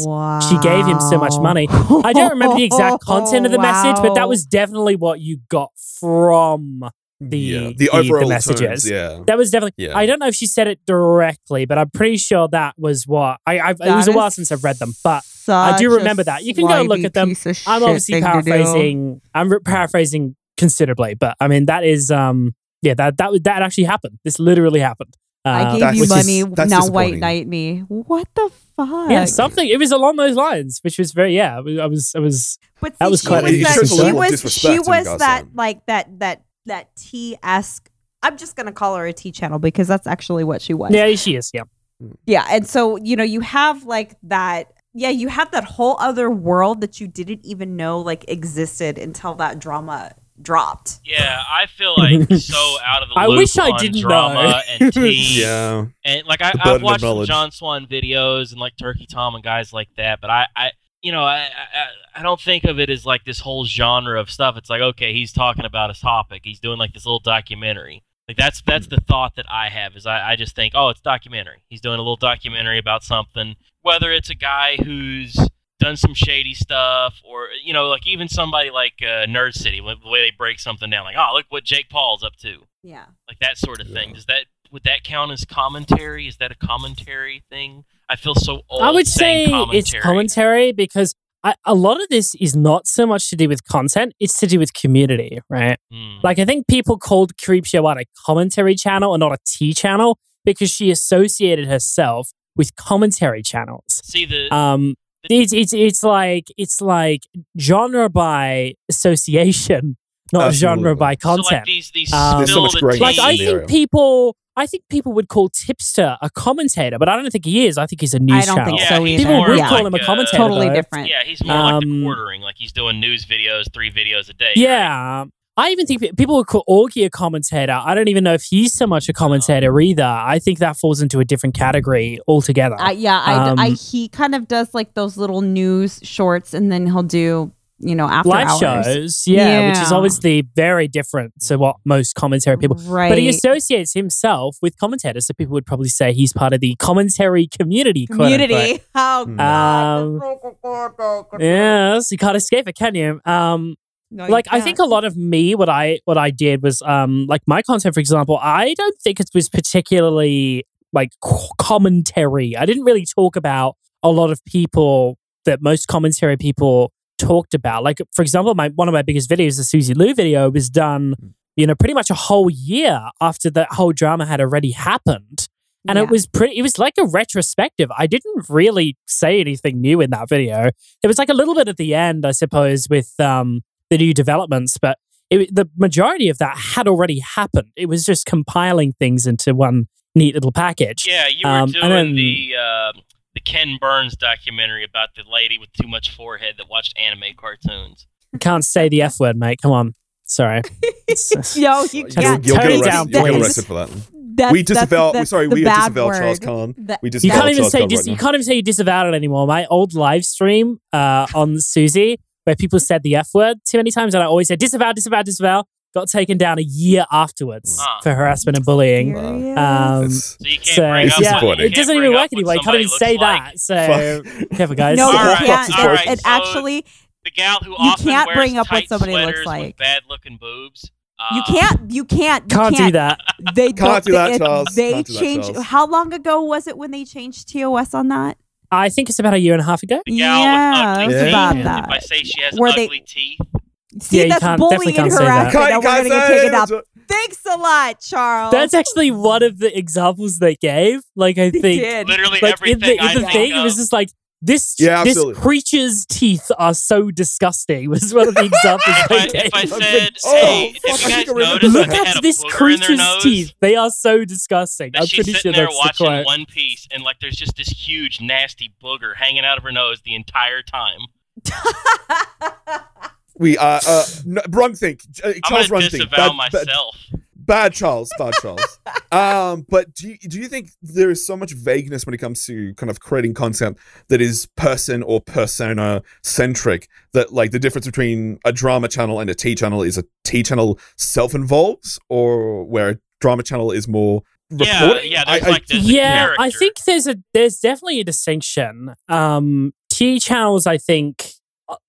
she gave him so much money. I don't remember the exact content of the message, but that was definitely what you got from the yeah, the, the overall the tones, messages. yeah. That was definitely. Yeah. I don't know if she said it directly, but I'm pretty sure that was what I. I've, it was a while since I've read them, but I do remember that. You can go look at them. I'm obviously thing to do. paraphrasing. I'm re- paraphrasing considerably, but I mean that is um yeah that that that actually happened. This literally happened. I Uh, gave that's- you which is- money. now white knight me. What the fuck? yeah, something. It was along those lines, which was very yeah. I was I was, I was But That see, was she quite was that, she was she was regards that to that. like that that that T esque. I'm just gonna call her a tea channel because that's actually what she was. yeah she is yeah. Yeah, and so you know you have like that. Yeah, you have that whole other world that you didn't even know like existed until that drama dropped. yeah, I feel like so out of the I loop wish I on didn't drama know. and tea. Yeah. And like I, I've watched some. John Swan videos and like Turkey Tom and guys like that, but I, I you know, I, I I don't think of it as like this whole genre of stuff. It's like okay, he's talking about a topic. He's doing like this little documentary. Like that's that's the thought that I have is I, I just think oh it's documentary. He's doing a little documentary about something. Whether it's a guy who's done some shady stuff or you know like even somebody like uh, Nerd City the way they break something down like oh look what Jake Paul's up to Yeah. like that sort of thing. Does that would that count as commentary? Is that a commentary thing? I feel so old. I would say commentary. it's commentary because I, a lot of this is not so much to do with content; it's to do with community, right? Hmm. Like I think people called Creepshow Art a commentary channel and not a tea channel because she associated herself with commentary channels. See the Um, it's it's it's like it's like genre by association, not Absolutely. genre by so like content. these these Um, so much the like I in the tea- think people, I think people would call Tipster a commentator, but I don't think he is. I think he's a news I don't channel. think Yeah, so he's either. People would yeah. call him a Like, uh, commentator. totally though. different. Yeah, he's more like the Um, quartering. Like he's doing news videos, three videos a day. right? Yeah. I even think people would call Augie a commentator. I don't even know if he's so much a commentator either. I think that falls into a different category altogether. I, yeah, I, I Um, he kind of does like those little news shorts, and then he'll do you know after Live hours. shows, yeah, which is Yeah. obviously very different to what most commentary people. right? But he associates himself with commentators, so people would probably say he's part of the commentary community. community. Oh Hmm. god. Yes, you can't escape it, can you? Um, No, you like I think a lot of me, what I what I did was um like my content, for example, I don't think it was particularly like commentary. I didn't really talk about a lot of people that most commentary people talked about. Like for example, my one of my biggest videos, the Susie Lou video, was done, you know, pretty much a whole year after that whole drama had already happened. And Yeah. it was pretty it was like a retrospective. I didn't really say anything new in that video. It was like a little bit at the end, I suppose, with um the new developments, but it, the majority of that had already happened. It was just compiling things into one neat little package. Yeah, you were Um, doing then- the uh, the Ken Burns documentary about the lady with too much forehead that watched anime cartoons. Can't say the F word, mate. Come on. Sorry. Yo, you You'll, can't. you'll get Tone it arrested, down, you'll get please. arrested for that. That's, we disavow. that's, sorry, we the disavow word. Charles Khan. That- We you can't even Charles say dis- right you now. can't even say you disavowed it anymore. My old live stream uh, on Susie, where people said the F word too many times, and I always said disavow, disavow, disavow, got taken down a year afterwards Ah. for harassment and bullying. Um, So you can't so bring up yeah, what, it doesn't even work what anymore. You can't even say like. that. So Fuck. careful, guys. no, All you right, can't. It- right, it so- actually, The gal who often can't wears bring up what somebody looks like. bad-looking boobs. Uh, you can't. You can't. You Can't do that. They Can't don't, do that, it- Charles. They Can't do that. Charles. How long ago was it when they changed TOS on that? I think it's about a year and a half ago. Yeah, it was Yeah. teeth. about If I that. say she has Where they- teeth, See, Yeah, that's can't- bullying definitely and can't say that. harassment. Now we're gonna get taken guys, up. Thanks a lot, Charles. That's actually one of the examples they gave. Like I think did. literally like in everything the, in I the think thing, of. it was just like this. Yeah, this absolutely. creature's teeth are so disgusting. Was one of the examples if, they I, gave. if I said, been- oh, hey, fuck, I if you guys I remember noticed Look that at this booger in their creature's nose, teeth. They are so disgusting. that I'm she's pretty sitting sure there that's the watching quote. One Piece, and like there's just this huge, nasty booger hanging out of her nose the entire time. We uh, uh no, wrong thing. Uh, I'm Charles, gonna wrong thing. Bad, bad, myself. bad Charles, bad Charles. um, but do you, do you think there is so much vagueness when it comes to kind of creating content that is person or persona centric that like the difference between a drama channel and a tea channel is a tea channel self involves or where a drama channel is more Yeah, reporting? yeah. There's I- I- like this yeah, I think there's a there's definitely a distinction. Um, tea channels, I think,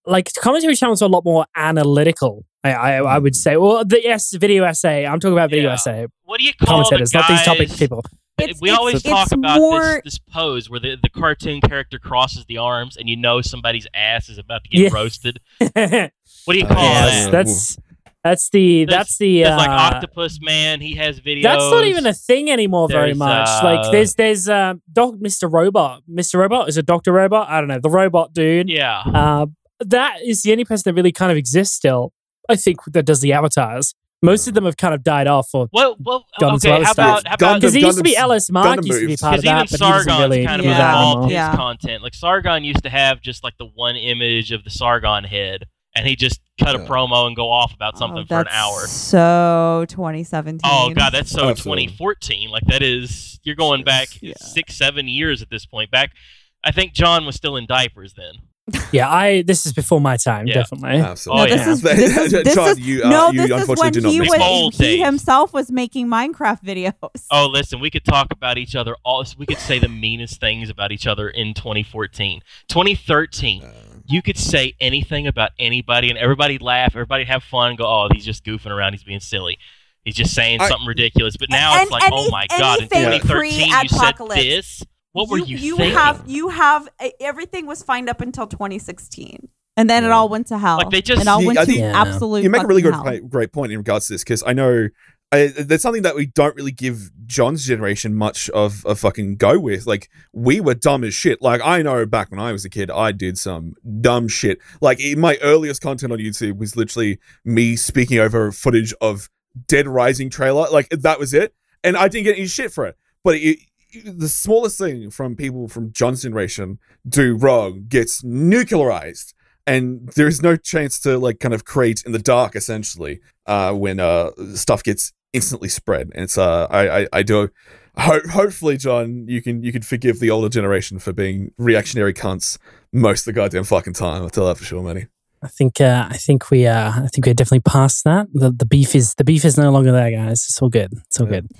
like commentary channels are a lot more analytical. I I, I would say. Well, the yes, video essay. I'm talking about video Yeah. essay What do you call the commentators, not these topic people. It's- we it's- always it's talk about more- this, this pose where the, the cartoon character crosses the arms and you know somebody's ass is about to get Yeah. roasted. What do you Uh, call yes, that? that's that's the There's- that's the There's like uh, Octopus Man. He has videos. That's not even a thing anymore very There's, much. uh, like there's there's uh, Doc Mr. Robot. Mr. Robot is a Doctor Robot? I don't know. The robot dude. Yeah. Uh, that is the only person that really kind of exists still. I think that does the avatars. Most of them have kind of died off, or Well, well, Gone to okay. other How stuff. about how about because he used to be Ellis Mark Gundam used to be part of Because even that, but he doesn't Sargon's really kind of do Yeah. evolved his Yeah. content. Like Sargon used to have just like the one image of the Sargon head, and he just cut a promo and go off about something Oh, for an hour. So 2017. Oh god, that's so Absolutely. 2014. Like that is you're going back Yeah. six, seven years at this point. Back, I think John was still in diapers then. Yeah, I. This is before my time, Yeah. definitely. Absolutely. No, Oh, this yeah. is this is this John, is you, uh, no, you this is when do not he was, he days. himself was making Minecraft videos. Oh, listen, we could talk about each other all. We could say the meanest things about each other in 2014, 2013. Uh, You could say anything about anybody, and everybody laugh, everybody have fun, go, "Oh, he's just goofing around, he's being silly." He's just saying I- something ridiculous. But now And it's like, any- oh my god! In 2013, you said this. What were you, you thinking? have you have everything was fine up until 2016, and then it all went to hell. Like, they just- it all went I to think- Yeah. absolute. you make a really good hell. great point in regards to this because I know I, there's something that we don't really give John's generation much of a fucking go with. Like we were dumb as shit. Like I know back when I was a kid, I did some dumb shit. Like in my earliest content on YouTube was literally me speaking over footage of Dead Rising trailer. Like that was it, and I didn't get any shit for it. But it, the smallest thing from people from John's generation do wrong gets nuclearized and there is no chance to like kind of create in the dark essentially uh when uh stuff gets instantly spread and it's uh i i, I do ho- hopefully john you can you can forgive the older generation for being reactionary cunts most of the goddamn fucking time i'll tell that for sure manny I think. Uh, I think we. Uh, I think we're definitely past that. The the beef is the beef is no longer there, guys. It's all good. It's all Yeah. good.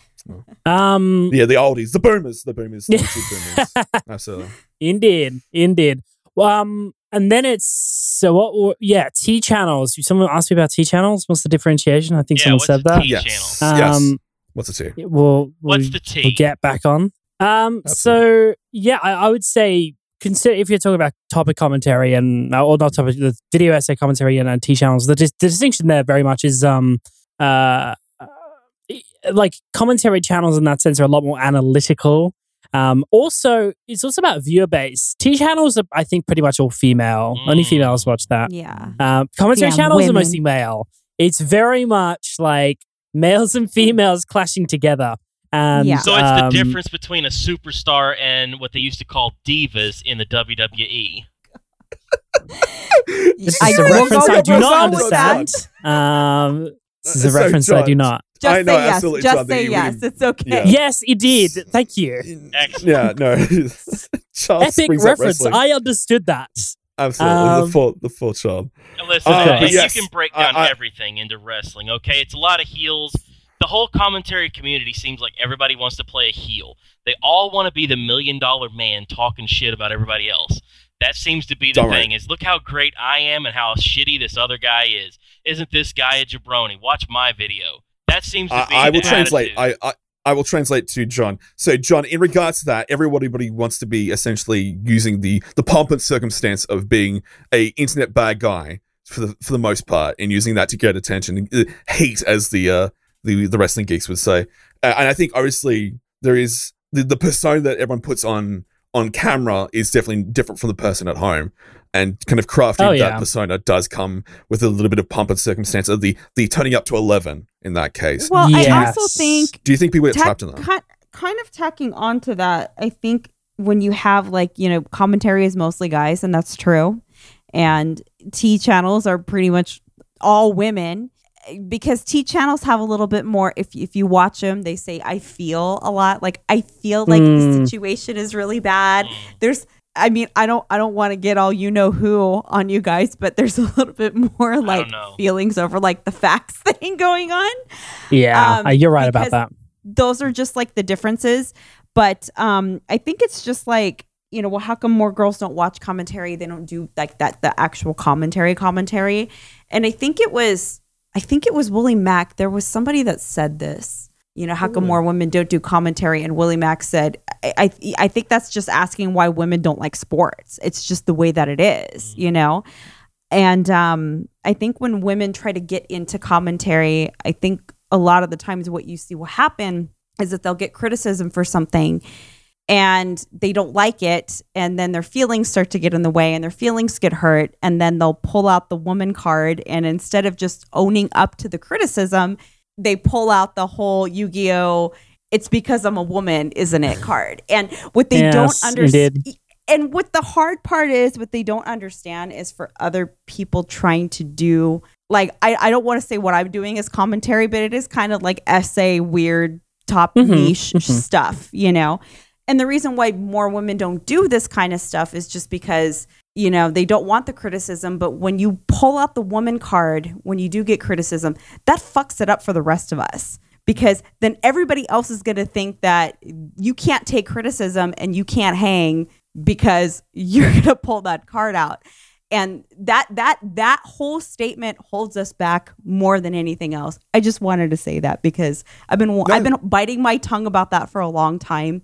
Um. yeah the oldies the boomers the boomers the YouTube boomers absolutely Indeed, indeed. Well, um, and then it's so what? were- Yeah, tea channels. Someone asked me about tea channels. What's the differentiation? I think Yeah, someone said that. T yes channel? yes Um, what's the two We'll, we'll What's the T? We'll get back on. Um, Absolutely. so yeah, I, I would say consider if you're talking about topic commentary and uh, or not topic the video essay commentary and, and tea channels. The, dis- the distinction there very much is um uh, like commentary channels in that sense are a lot more analytical. Um, also, it's also about viewer base. tea channels are, I think, pretty much all female. Only Mm. females watch that. Yeah. Um, commentary Yeah, channels are mostly male. It's very much like males and females clashing together. And Yeah. So it's the um, difference between a superstar and what they used to call divas in the. WWE. This is a reference I do not understand. Um, this is a So, reference I do not. Just I know, say yes. absolutely, Just say yes. really- It's okay. Yeah. Yes, indeed. Thank you. Excellent. Yeah, no. Charles Epic reference. I understood that. Absolutely, Um, the full, the full charm. Now Listen, Uh, but you can break down I- everything into wrestling, okay? It's a lot of heels. The whole commentary community seems like everybody wants to play a heel. They all want to be the million dollar man talking shit about everybody else. That seems to be the Don't worry. thing is look how great I am and how shitty this other guy is. Isn't this guy a jabroni? Watch my video. That seems to be I, I will translate. I, I I will translate to John. So, John, in regards to that, everybody wants to be essentially using the the pomp and circumstance of being a internet bad guy for the for the most part, and using that to get attention, uh, heat, as the uh, the the wrestling geeks would say. Uh, and I think obviously there is the, the persona that everyone puts on on camera is definitely different from the person at home. And kind of crafting Oh, yeah. that persona does come with a little bit of pomp and circumstance of the the turning up to eleven in that case. Well, I also think Do you think people get tack- trapped in that? Kind, kind of tacking on to that, I think when you have like, you know, commentary is mostly guys, and that's true. And tea channels are pretty much all women because tea channels have a little bit more. If, if you watch them, they say, I feel a lot. Like, I feel like the Mm. situation is really bad. There's, I mean, I don't, I don't want to get all you know who on you guys, but there's a little bit more like feelings over like the facts thing going on Yeah, Um, uh, you're right about that. those are just like the differences. But um, I think it's just like you know, well, how come more girls don't watch commentary? They don't do like that the actual commentary commentary. And I think it was I think it was Willie Mack. There was somebody that said this. You know, how come more women don't do commentary? And Willie Mack said, I, I I think that's just asking why women don't like sports. It's just the way that it is, you know. And um, I think when women try to get into commentary, I think a lot of the times what you see will happen is that they'll get criticism for something and they don't like it and then their feelings start to get in the way and their feelings get hurt and then they'll pull out the woman card and instead of just owning up to the criticism they pull out the whole yu-gi-oh! It's because i'm a woman isn't it card? And what they Yes, don't understand and what the hard part is what they don't understand is for other people trying to do like i, I don't want to say what i'm doing is commentary but it is kind of like essay weird top Mhm, niche mhm. stuff you know? And the reason why more women don't do this kind of stuff is just because you know they don't want the criticism but when you pull out the woman card when you do get criticism that fucks it up for the rest of us because then everybody else is going to think that you can't take criticism and you can't hang because you're going to pull that card out. And that that that whole statement holds us back more than anything else. I just wanted to say that because i've been i've been biting my tongue about that for a long time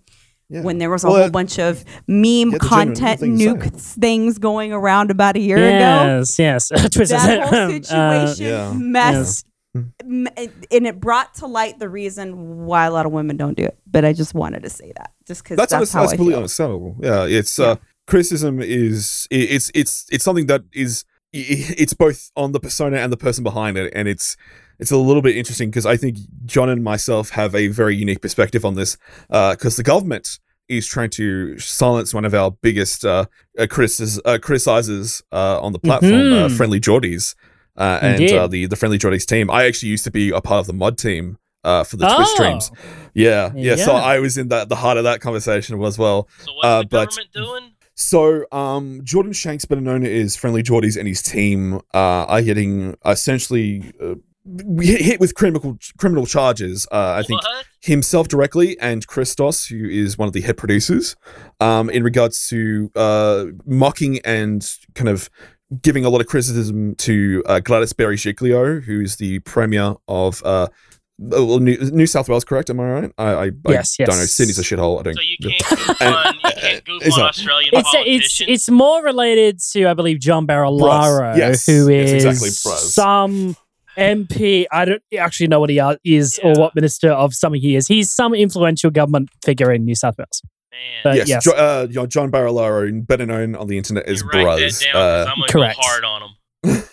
Yeah. when there was a Well, whole uh, bunch of meme content thing nuke things going around about a year ago Yes, yes. Twitter that said, whole um, uh, situation yeah. messed m- and it brought to light the reason why a lot of women don't do it but i just wanted to say that just because that's that's, that's, how that's i completely feel understandable. Yeah, it's uh, criticism is it's it's it's something that is i- i- it's both on the persona and the person behind it, and it's it's a little bit interesting because I think John and myself have a very unique perspective on this because the government is trying to silence one of our biggest uh, uh, criticis- uh, criticizers uh, on the platform, uh, Mhm. Friendly Jordies, uh, and uh, the the Friendly Jordies team. I actually used to be a part of the mod team uh, for the Twitch Oh. streams. Yeah, yeah, So I was in the the heart of that conversation as well. So what's Uh, the but- government doing? So, um, Jordan Shanks, better known as Friendly Jordies, and his team uh, are getting essentially uh, hit hit with criminal criminal charges. Uh, I think what? himself directly and Christos, who is one of the head producers, um, in regards to uh, mocking and kind of giving a lot of criticism to uh, Gladys Berejiklian, who is the premier of uh, well, New, New South Wales, correct? Am I right? I, I, Yes, I don't know. Sydney's a shithole. I don't. So you can't goof on you can't goof It's on Australian It's it's politicians. it's more related to I believe John Barilaro, Yes, who yes, exactly, Bruz. some MP. I don't actually know what he are- is or what minister of something he is. He's some influential government figure in New South Wales. Man, But yes, yes. Jo- uh, you know, John Barilaro, better known on the internet as you write Bruz. that Uh, I'm correct. hard on him.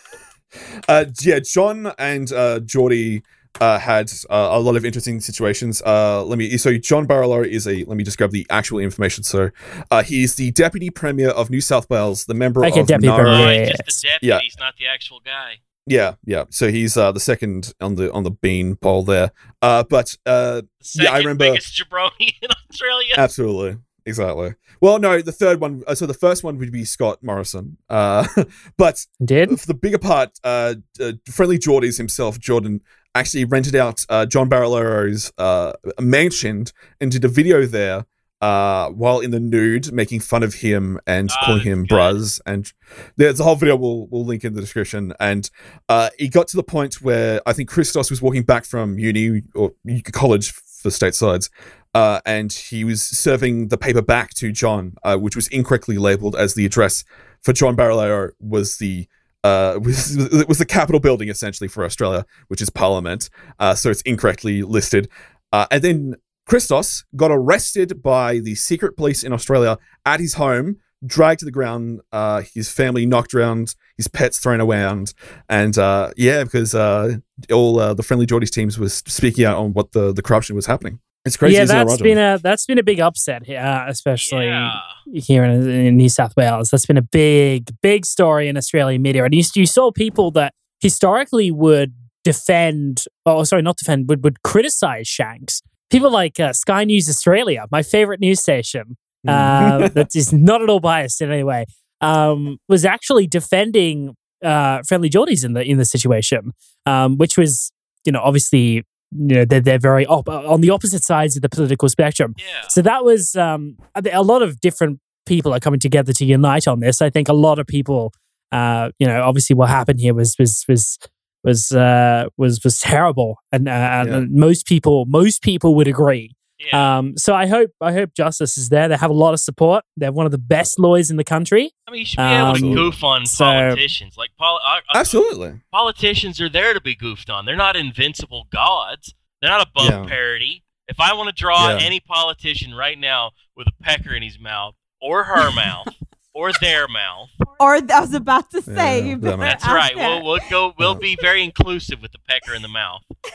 uh, yeah, John and uh, Jordie uh, had uh, a lot of interesting situations. Uh, let me. So John Barilaro is a. Let me just grab the actual information. So uh, he is the deputy premier of New South Wales, the member Okay, of deputy Nara- premier. Right, Yes. just the deputy. Yeah. He's not the actual guy. Yeah, yeah. So he's uh, the second on the on the bean pole there. Uh, but uh, The Yeah, I remember- biggest jabroni in Australia. Absolutely. Exactly. Well, no, the third one. Uh, so the first one would be Scott Morrison. Uh, but Did for the bigger part, uh, uh, Friendly Jordies himself, Jordan, actually rented out uh, John Barilaro's uh, mansion and did a video there uh, while in the nude, making fun of him and Ah, calling him good. Bruz. And there's a whole video we'll, we'll link in the description. And uh, he got to the point where I think Christos was walking back from uni or college for statesides. Uh, and he was serving the paper back to John, uh, which was incorrectly labeled as the address for John Barilaro was the uh, was, was the capital building essentially for Australia, which is Parliament. Uh, so it's incorrectly listed. Uh, and then Christos got arrested by the secret police in Australia at his home, dragged to the ground, uh, his family knocked around, his pets thrown around, and uh, yeah, because uh, all the friendly Jordies teams was speaking out on what the, the corruption was happening. It's crazy. yeah, isn't it, that's Roger? been a that's been a big upset here, uh, especially Yeah. here in, in New South Wales. That's been a big, big story in Australian media. And you, you saw people that historically would defend, oh, sorry, not defend, would, would criticize Shanks. People like uh, Sky News Australia, my favorite news station, Hmm. uh, that is not at all biased in any way, um, was actually defending uh, friendly Jordies in the in the situation, um, which was, you know, obviously, you know, they're, they're very op- on the opposite sides of the political spectrum. Yeah. So that was um, a lot of different people are coming together to unite on this. I think a lot of people, uh, you know, obviously what happened here was was was was uh, was was terrible, and, uh, Yeah. and most people most people would agree. Yeah. Um, so I hope I hope justice is there. They have a lot of support. They're one of the best lawyers in the country. I mean, you should be able to um, goof on so- politicians. Like, poli- uh, Absolutely. politicians are there to be goofed on. They're not invincible gods. They're not above Yeah. parody. If I want to draw Yeah. any politician right now with a pecker in his mouth, or her mouth, or their mouth, Or I was about to say, Yeah, you that that's ask right. that. We'll, we'll go. We'll be very inclusive with the pecker in the mouth.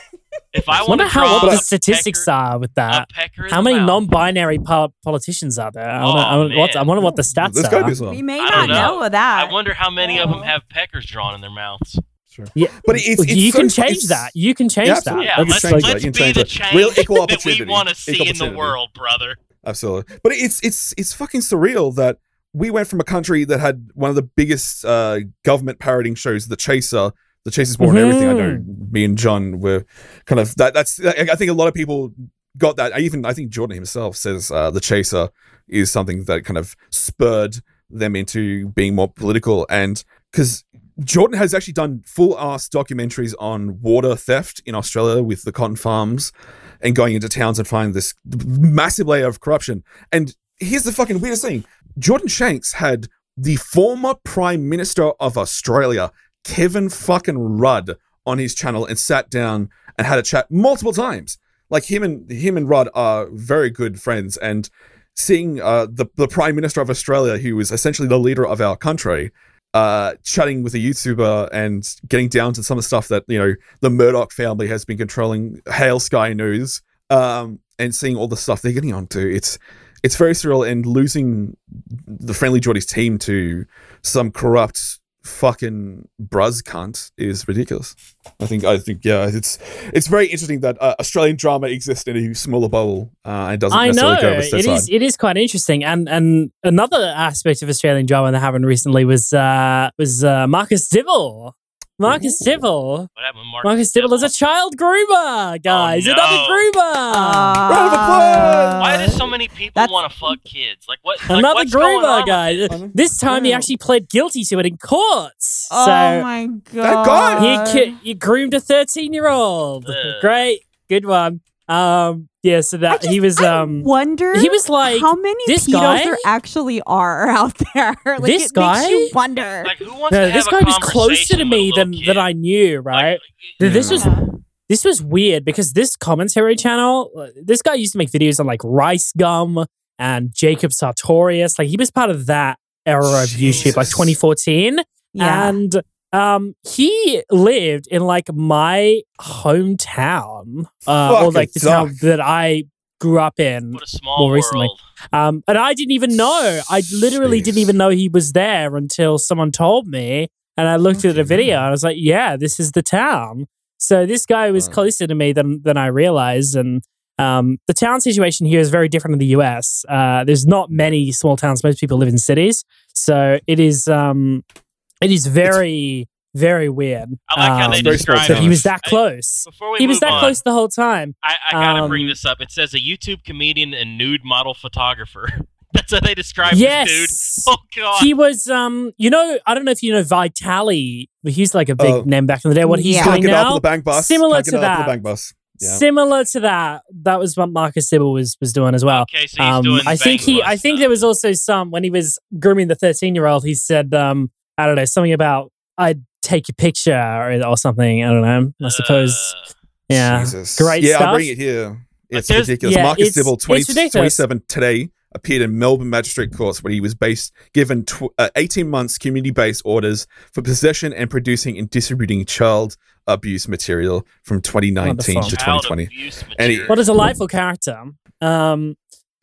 If I I want wonder to how what the statistics pecker, are with that. How many mouth, non-binary po- politicians are there? I wonder, I Oh, wonder what, I wonder what the stats There's are. be some. we may not know. know. that. I wonder how many of them have peckers drawn in their mouths. Sure. Yeah, But it's, it's you so- can change that. You can change Yeah, that. Yeah, Let's let's, let's You can be change the that. change Real equal that we want to see in the world, brother. Absolutely. But it's it's it's fucking surreal that we went from a country that had one of the biggest uh, government parroting shows, The Chaser. The Chaser's War on Everything. I know Mm-hmm. me and John were kind of that. That's I I think a lot of people got that. I even I think Jordan himself says uh, The Chaser is something that kind of spurred them into being more political and because Jordan has actually done full ass documentaries on water theft in Australia with the cotton farms and going into towns and finding this massive layer of corruption. And here's the fucking weirdest thing Jordan Shanks had the former Prime Minister of Australia, Kevin fucking Rudd, on his channel and sat down and had a chat multiple times. Like him and him and Rudd are very good friends, and seeing uh, the the Prime Minister of Australia, who is essentially the leader of our country, uh, chatting with a YouTuber and getting down to some of the stuff that you know the Murdoch family has been controlling Hail Sky News, um, and seeing all the stuff they're getting onto. It's it's very surreal, and losing the Friendly Jordies team to some corrupt fucking bruz cunt is ridiculous. I think I think yeah, it's it's very interesting that uh, Australian drama exists in a smaller bubble uh, and doesn't I know necessarily go over it is. It is quite interesting, and and another aspect of Australian drama that happened recently was uh, was uh, Marcus Dibble. Marcus Dibble. What happened, Mark? Marcus Dibble is a child groomer, guys. no. Another groomer. Ah. Round of applause! Why do so many people That's- want to fuck kids? Like what? Like, Another what's going on groomer, with guys. this? This time he actually pled guilty to it in courts. Oh so my That guy- god! he, he groomed a 13 year old. Great. good one. Um, yeah. So that just- he was I um wonder he was like how many this pedos guy? there actually are out there. like, This it guy? makes you wonder. Like, who wants no, to this have a guy was closer to me than little than? I knew. Right. Like, Th- this was this was weird because this commentary channel, uh, this guy used to make videos on like Rice Gum and Jacob Sartorius. Like he was part of that era of YouTube, like 2014. yeah. And um, he lived in like my hometown, uh, or like the town that I grew up in. what a small more world. recently. Um, and I didn't even know. I literally Jeez. didn't even know he was there until someone told me. And I looked at the video and I was like, yeah, this is the town. So this guy was Wow. closer to me than than I realized. And um, the town situation here is very different in the US. Uh, there's not many small towns. Most people live in cities. So it is um, it is very, very weird. I like how um, they It's very describe that he was that I- close. Before we He was that on, close the whole time. I, I gotta bring Um, this up. It says a YouTube comedian and nude model photographer. That's how they describe yes. this dude. Oh god. he was um you know i don't know if you know vitali but he's like a big Oh. name back in the day what he's Yeah. Can't doing get up on now the bank bus. Similar Can't to get up on that. the bank bus. Yeah. similar to that that was what marcus Dibble was was doing as well okay, so he's um, doing. i think he i think stuff. there was also some when he was grooming the 13 year old he said um i don't know something about i'd take your picture or, or something i don't know i suppose Uh, yeah Jesus. Great yeah, stuff. I'm bringing it here. It's there's- ridiculous. yeah, Marcus it's- Dibble, 20, ridiculous. 27 today, appeared in Melbourne Magistrate Courts where he was based given tw- uh, 18 months community-based orders for possession and producing and distributing child abuse material from 2019 Wonderful. to 2020. abuse And he- what a delightful character um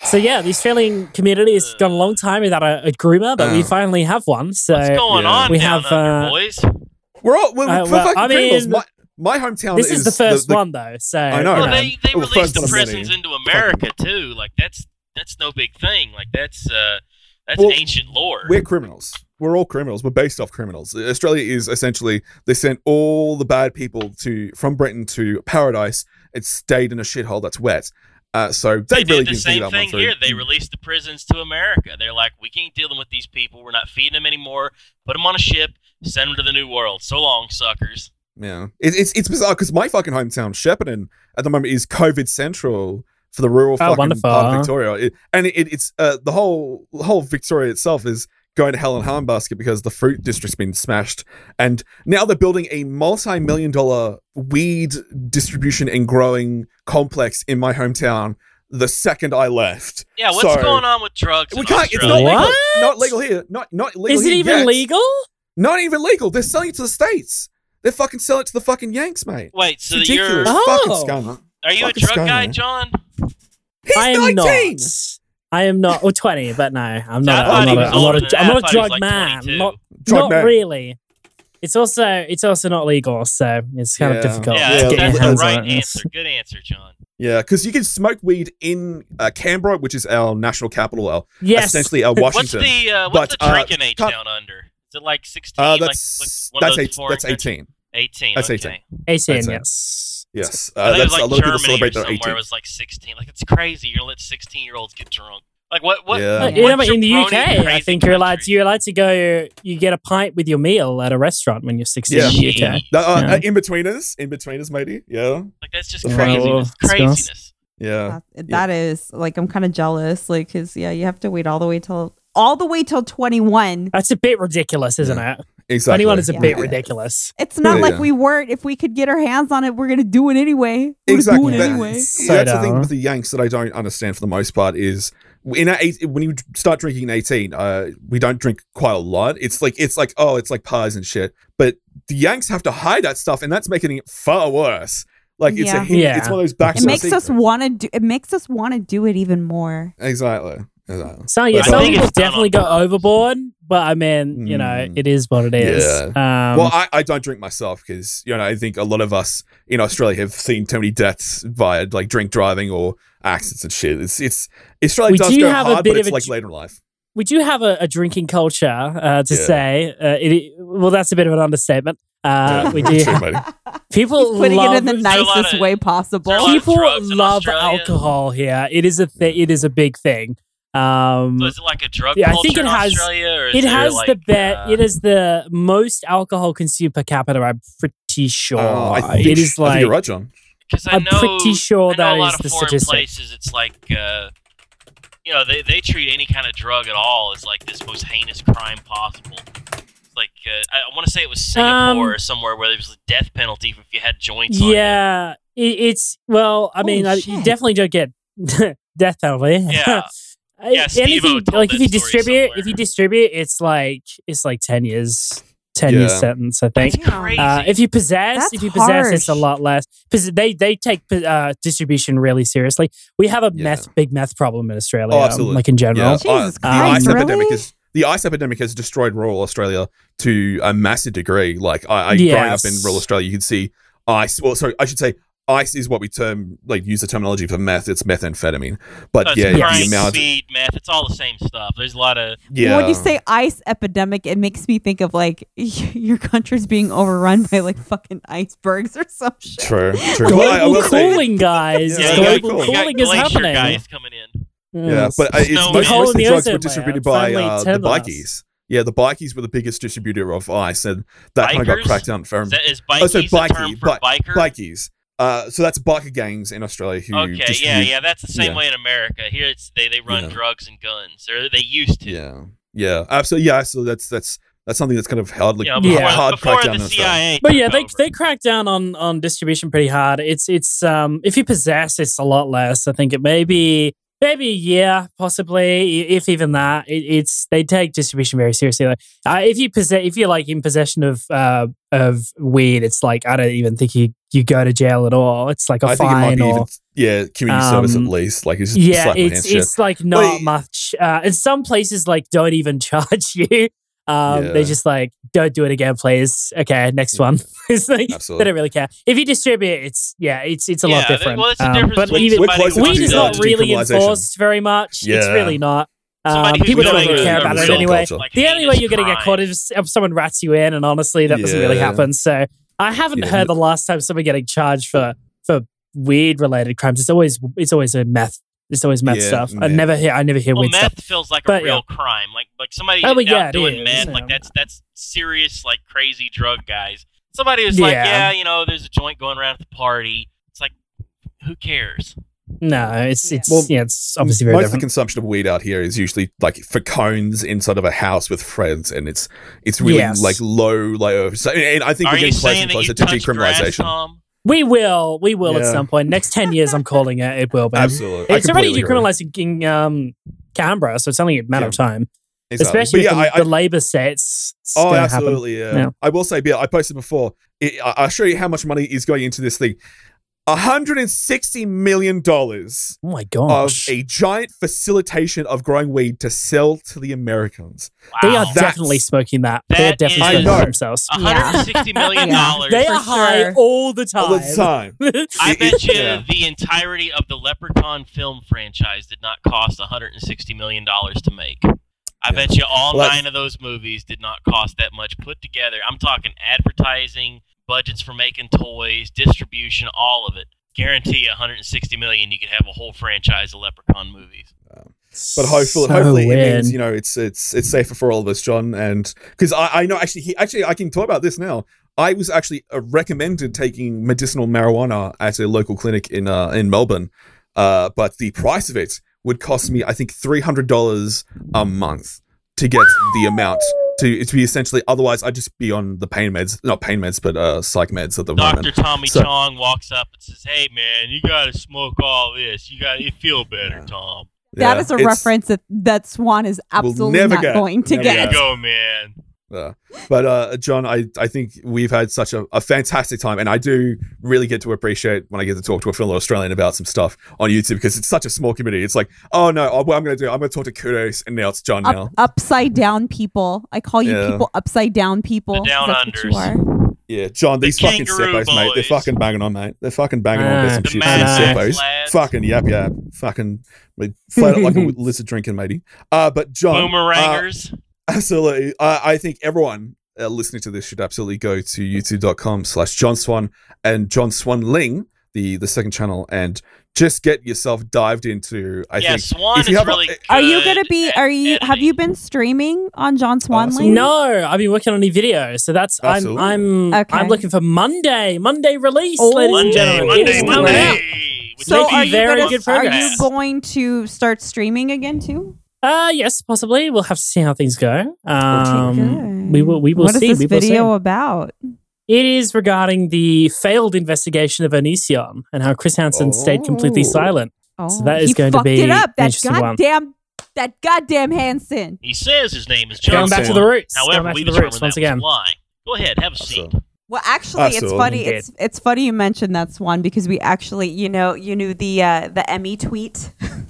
so yeah, the Australian community has gone a long time without a, a groomer, but we Uh. finally have one. So What's going yeah. on We down have, under, uh, boys? We're all we're, Uh, we're well, fucking I mean, My, my hometown this is the first the- one, though. So I know. you Well, they they Well, released the one of prisons many. into America too. Like that's that's no big thing. Like that's uh that's Well, ancient lore. We're criminals. We're all criminals. We're based off criminals. Australia is essentially they sent all the bad people to from Britain to paradise. It stayed in a shithole that's wet. Uh, so they they, really did the didn't same thing here. They released the prisons to America. They're like, we can't deal with these people. We're not feeding them anymore. Put them on a ship. Send them to the new world. So long, suckers. Yeah, it, it's it's bizarre because my fucking hometown, Shepparton, at the moment is COVID central for the rural fucking Oh, wonderful. part of Victoria, It- and it, it's uh, the whole the whole Victoria itself is going to hell in a handbasket because the fruit district's been smashed, and now they're building a multi-million dollar weed distribution and growing complex in my hometown. The second I left, Yeah, what's So- going on with drugs? we can't. It's not legal. Not legal here. Not not legal. is it here even yet. legal? Not even legal. They're selling it to the states. They're fucking selling it to the fucking Yanks, mate. Wait, so It's you're ridiculous. Oh. Fucking scum. are you a fucking drug scum, guy, man. John? He's I am 19. not. I am not. Or twenty, but no, I'm not. thought I'm not. A, was I'm not older a, than I'm not I a thought he was drug like man. 22. Not Drug not man. really. It's also it's also not legal, so it's kind Yeah. of difficult Yeah, to Yeah, get that's your the right on it. answer. Good answer, John. Yeah, because you can smoke weed in uh, Canberra, which is our national capital, our, Yes, essentially our What's Washington. the uh, what's But, the uh, drinking age can't- down under? Is it like sixteen? uh, that's like one of that's, those eight, that's 18. Eighteen. That's okay. 18. eighteen. Yes, Yes, I uh, think that's was like a lot of people celebrate their somewhere. 18. It was like sixteen. Like it's crazy. You're gonna let sixteen year olds get drunk. Like what? What? Yeah. What you know, in the UK, I think you're allowed to, you're allowed to go. You get a pint with your meal at a restaurant when you're 16 Yeah. in the UK. Gee. The, uh, Yeah. Inbetweeners, in betweeners, maybe. Yeah, Like that's just Well, craziness. to be honest. Craziness. yeah. That- that is like I'm kind of jealous, like because yeah, you have to wait all the way till all the way till 21. That's a bit ridiculous, isn't it? Exactly. 21 is a Yeah. bit ridiculous. It's not Yeah, like we weren't. If we could get our hands on it, we're gonna do it anyway. We're exactly. doing it That- anyway. So that's the thing with the Yanks that I don't understand for the most part is in eight, when you start drinking at 18, uh, we don't drink quite a lot. It's like it's like oh, it's like pies and shit. But the Yanks have to hide that stuff, and that's making it far worse. Like it's Yeah. a hidden, Yeah. it's one of those back. It makes us want to do. It makes us want to do it even more. exactly. Exactly. So yeah, some people definitely on go overboard, but I mean, you know, Mm. it is what it is. Um, well, I, I don't drink myself because you know I think a lot of us in Australia have seen too many deaths via like drink driving or accidents and shit. It's it's Australia We does do go have a hard, bit but it's a like j- later in life. we do have a, a drinking culture uh, to Yeah. say. Uh, it, well, that's a bit of an understatement. Uh, Yeah, we do. true. People He's putting love it in the Is there a lot nicest of- way possible. there a lot of people love alcohol here. It is a thing. It is a big thing. Um, So is it like a drug Yeah, I think it has- Australia? Or is it has like, the bet. uh, it is the most alcohol consumed per capita. I'm pretty sure. Oh, I think, it is I think like you're right, John. Because I I'm know, pretty sure I know that a lot of the foreign statistic. places. It's like, uh, you know, they, they treat any kind of drug at all as like this most heinous crime possible. Like uh, I, I want to say it was Singapore Um, or somewhere where there was a death penalty if you had joints. on. Yeah, it, it's well. I mean, I, you definitely don't get death penalty. Yeah. I- Yeah, Steve-O anything like if you story distribute, if you distribute, it's like it's like ten years, ten years Yeah. sentence. I think. That's crazy. Uh, if you possess, That's if you possess, it's a lot less because they they take uh, distribution really seriously. We have a Yeah. meth big meth problem in Australia, Oh, um, absolutely. like in general. Yeah, Jesus I- the Christ, ice epidemic really? is the ice epidemic has destroyed rural Australia to a massive degree. Like I, I growing up in rural Australia, you could see ice. Well, sorry, I should say ice is what we term like use the terminology for meth. It's methamphetamine, but So it's yeah, crank, the amount. speed, meth, it's all the same stuff. There's a lot of Yeah, When you say ice epidemic, it makes me think of like your country's being overrun by like fucking icebergs or some shit. true, true. Global Well, I- I will say- cooling, guys. Yeah, yeah, you you got- Global you got cooling is glacier happening. guys coming in. Yeah, but uh, it's Snow most, most the Hole in the drugs were distributed layer. by uh, the bikies. Yeah, the bikies were the biggest distributor of ice, and that kind of got cracked down for Is, that, is Oh, so bikies a term for bi- biker? bikies. Uh, so that's biker gangs in Australia who Okay, yeah, distribute- yeah, that's the same yeah. way in America. Here, it's they, they run Yeah. drugs and guns, or they used to. Yeah, yeah, absolutely. Yeah, so that's that's that's something that's kind of hardly You know, Yeah. before, hard before cracked down the. CIA. But yeah, they over. they crack down on on distribution pretty hard. It's it's um if you possess, it's a lot less. I think it may be maybe a year, possibly, if even that. It, it's they take distribution very seriously. Like, uh, if you possess, if you're like in possession of uh of weed, it's like I don't even think you you go to jail at all. It's like a I think it might fine be or even yeah community service at um, least. Like it's just yeah, slap it's hands it's like not Well, y- much. Uh, and some places like don't even charge you. Um, Yeah. They just like don't do it again, please. Okay, next one. it's like they don't really care. If you distribute, it's yeah, it's it's a yeah, lot different. Well, it's the Um, but even We're somebody weed is not really enforced very much. Yeah. It's really not. Um, people don't really care about it anyway. culture. Like The only way you're going to get caught is if someone rats you in, and honestly, that doesn't really happen. So I haven't Yeah. heard the last time someone getting charged for for weird related crimes. It's always it's always a meth. It's always meth Yeah, stuff. I never hear I never hear Well, weed stuff. meth feels like a But, real crime. Like like somebody Oh, but out yeah, doing is. meth, like that's that's serious, like crazy drug guys. Somebody who's like, Yeah. yeah, you know, there's a joint going around at the party. It's like, who cares? No, it's Yeah. it's Well, yeah, it's obviously very Most of the consumption of weed out here is usually like for cones inside of a house with friends, and it's it's really Yes. like low, low. So, and I think Are we're getting closer and that closer to touch grass, decriminalization. We will, we will at some point. Next ten years, I'm calling it. It will be. Absolutely, I It's already completely agree. decriminalized in um, Canberra, so it's only a matter of time. Exactly. Especially yeah, with the, I, I, the Labor sets. Oh, gonna absolutely. Yeah. Yeah. I will say, yeah, I posted before. It, I- I'll show you how much money is going into this thing. $160 million Happen. Oh my of a giant facilitation of growing weed to sell to the Americans. Wow. they are That's- definitely smoking that. They're That definitely smoking I know. themselves. $160 million Yeah. They are high sure. all the time. All the time. I bet you yeah. the entirety of the Leprechaun film franchise did not cost 160 million dollars to make. I Yeah. bet you all Well, nine of those movies did not cost that much put together. I'm talking advertising, budgets for making toys, distribution, all of it. Guarantee 160 million, you could have a whole franchise of Leprechaun movies. But hopefully, So hopefully it means you know it's it's it's safer for all of us, John. And because I, I know actually he actually I can talk about this now. I was actually uh, recommended taking medicinal marijuana at a local clinic in uh, in Melbourne, uh, but the price of it would cost me I think three hundred dollars a month to get the amount to to be essentially. Otherwise, I'd just be on the pain meds, not pain meds, but uh, psych meds at the moment. Dr. Tommy So- Chong walks up and says, "Hey man, you got to smoke all this. You got to feel better, Yeah. Tom. That Yeah, is a reference that, that Swan is absolutely never not get. going to Never There get. you go, man." Yeah. But uh, John, I, I think we've had such a, a fantastic time, and I do really get to appreciate when I get to talk to a fellow Australian about some stuff on YouTube because it's such a small community. It's like, oh no, oh, what I'm going to do, I'm going to talk to Kudos, and now it's John Up- now. upside down people. I call you Yeah. people upside down people. The down 'cause that's what you unders. Yeah, John, The these fucking kangaroo sickos, mate, they're fucking banging on, mate. They're fucking banging on with some The shit. Mad These sickos. lads. Fucking yap yap. Fucking like, flat out like a lizard drinking, matey. Uh, but John, uh, Boomerangers. Absolutely. Uh, I think everyone uh, listening to this should absolutely go to youtube.com slash John Swan and John Swan Ling, the, the second channel, and just get yourself dived into. I yeah, think Swan if is you have a- really. Good Are you gonna be? Are you? Have you been streaming on John Swan Awesome. No, I've been working on new videos, so that's Absolutely. I'm I'm Okay. I'm looking for Monday, Monday release, Oh. ladies and Monday, gentlemen. Monday, it is coming Monday. So are you very gonna, good Are you going to start streaming again too? Uh yes, possibly. We'll have to see how things go. Um, we will we will What is see. this we will see. video about? It is regarding the failed investigation of Onision and how Chris Hansen stayed completely Oh. silent. Oh, So that is he going to fucked be it up. That interesting one. goddamn, that goddamn Hansen. He says his name is John Going back to the Swan. roots. Going However, back we to the determined roots once again. a. Go ahead, have a seat. Absolutely. Well, actually, Absolutely. it's funny. It's it's funny you mentioned that Swan because we actually, you know, you knew the uh, the Emmy tweet,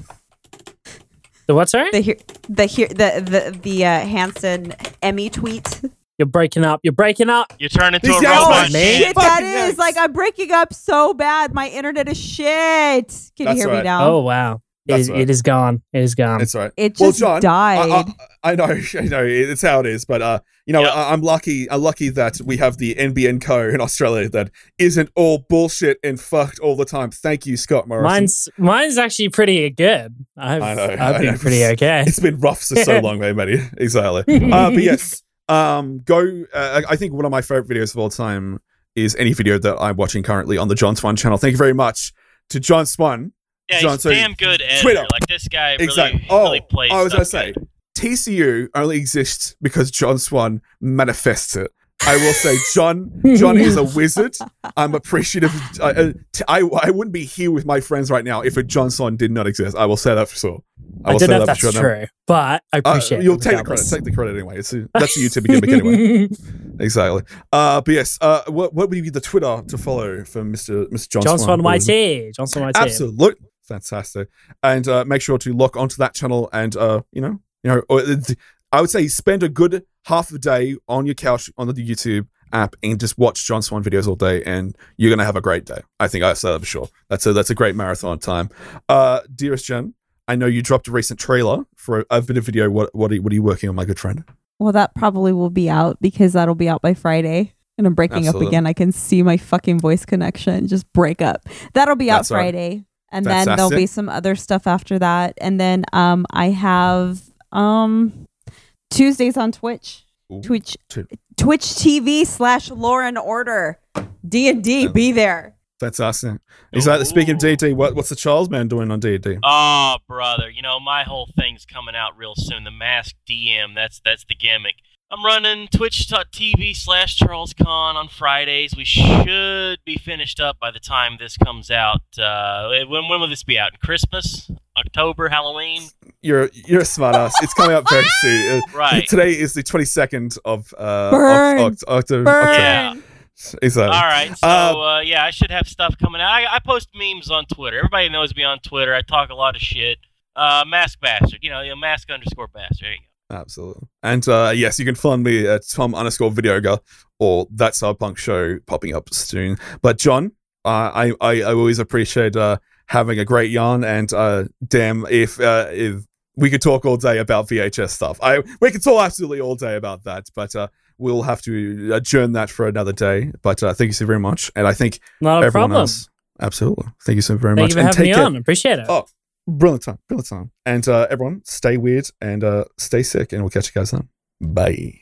The what? Sorry, the here, the here, the the the uh, Hansen Emmy tweet. you're breaking up. You're breaking up. You turn into These a robot. are man. Shit, that is yikes. like I'm breaking up so bad. My internet is shit. Can That's you hear me now? Oh wow, it That's is, right. it is gone. It is gone. It's right. It Well, just John, died. I, I, I know, I know, it's how it is. But uh, you know, Yeah. I, I'm lucky. I'm lucky that we have the NBN Co in Australia that isn't all bullshit and fucked all the time. Thank you, Scott Morrison. Mine's mine's actually pretty good. I've I know, I've I been know. pretty okay. it's been rough for so long, man, Matty. Exactly. Uh, but yes, um, go. Uh, I think one of my favorite videos of all time is any video that I'm watching currently on the John Swan channel. Thank you very much to John Swan. Yeah, John, he's so- damn good editor. Twitter. Like this guy really, Exactly. Oh, really plays. I was gonna say good. TCU only exists because John Swan manifests it. I will say, John. John is a wizard. I'm appreciative. I, uh, t- I I wouldn't be here with my friends right now if a John Swan did not exist. I will say that for sure. I, will don't say know if that that's sure. true, but I Uh, appreciate. you'll it take the credit. regardless. Take the credit anyway. It's a, that's a YouTube gimmick anyway. Exactly. Uh, but yes, uh, what, what would be the Twitter to follow for Mr. Mr. John, Swan? John Swan What is it? YT. John Swan YT. Absolutely fantastic. And uh, make sure to lock onto that channel and uh, you know, you know, or, uh, I would say spend a good half a day on your couch on the YouTube app and just watch John Swan videos all day, and you're gonna have a great day. I think I say that for sure. That's a that's a great marathon time. Uh, dearest Jen, I know you dropped a recent trailer for a, a bit of video. What what are, you- what are you working on, my good friend? well, that probably will be out because that'll be out by Friday. And I'm breaking Absolutely. up again. I can see my fucking voice connection just break up. That'll be out That's all right. Friday. And then there'll Fantastic. be some other stuff after that. And then um I have um Tuesdays on Twitch. Ooh. Twitch Tw- Twitch TV slash Lauren Order. D and D, be there. Fantastic. Is that speaking of Ooh. D&D, what, what's the Charles man doing on D&D? Oh, brother, you know my whole thing's coming out real soon. The Mask DM. That's that's the gimmick. I'm running twitch.tv slash Charles Con on Fridays. We should be finished up by the time this comes out. Uh, when, when will this be out? Christmas? October? Halloween? You're you're a smart ass. It's coming out very soon. Uh, Right. Today is the 22nd of uh Burn. of Oct- October. Burn. Yeah. Exactly. All right. So, Uh, uh, yeah, I should have stuff coming out. I, I post memes on Twitter. Everybody knows me on Twitter. I talk a lot of shit. Uh, mask bastard. You know, you know, mask underscore bastard. There you go. Absolutely. And uh, yes, you can find me at Tom underscore Videoga or that Cyberpunk show popping up soon. But John, uh, I, I I always appreciate uh, having a great yarn. And uh, damn, if uh, if we could talk all day about VHS stuff, I we could talk absolutely all day about that. But uh, we'll have to adjourn that for another day. But uh, thank you so very much. And I think Not a everyone problem. else, absolutely. Thank you so very Thank much. you for and having me take care. on. Appreciate it. Oh, brilliant time, brilliant time. And uh, everyone, stay weird and uh, stay sick, and we'll catch you guys then. Bye.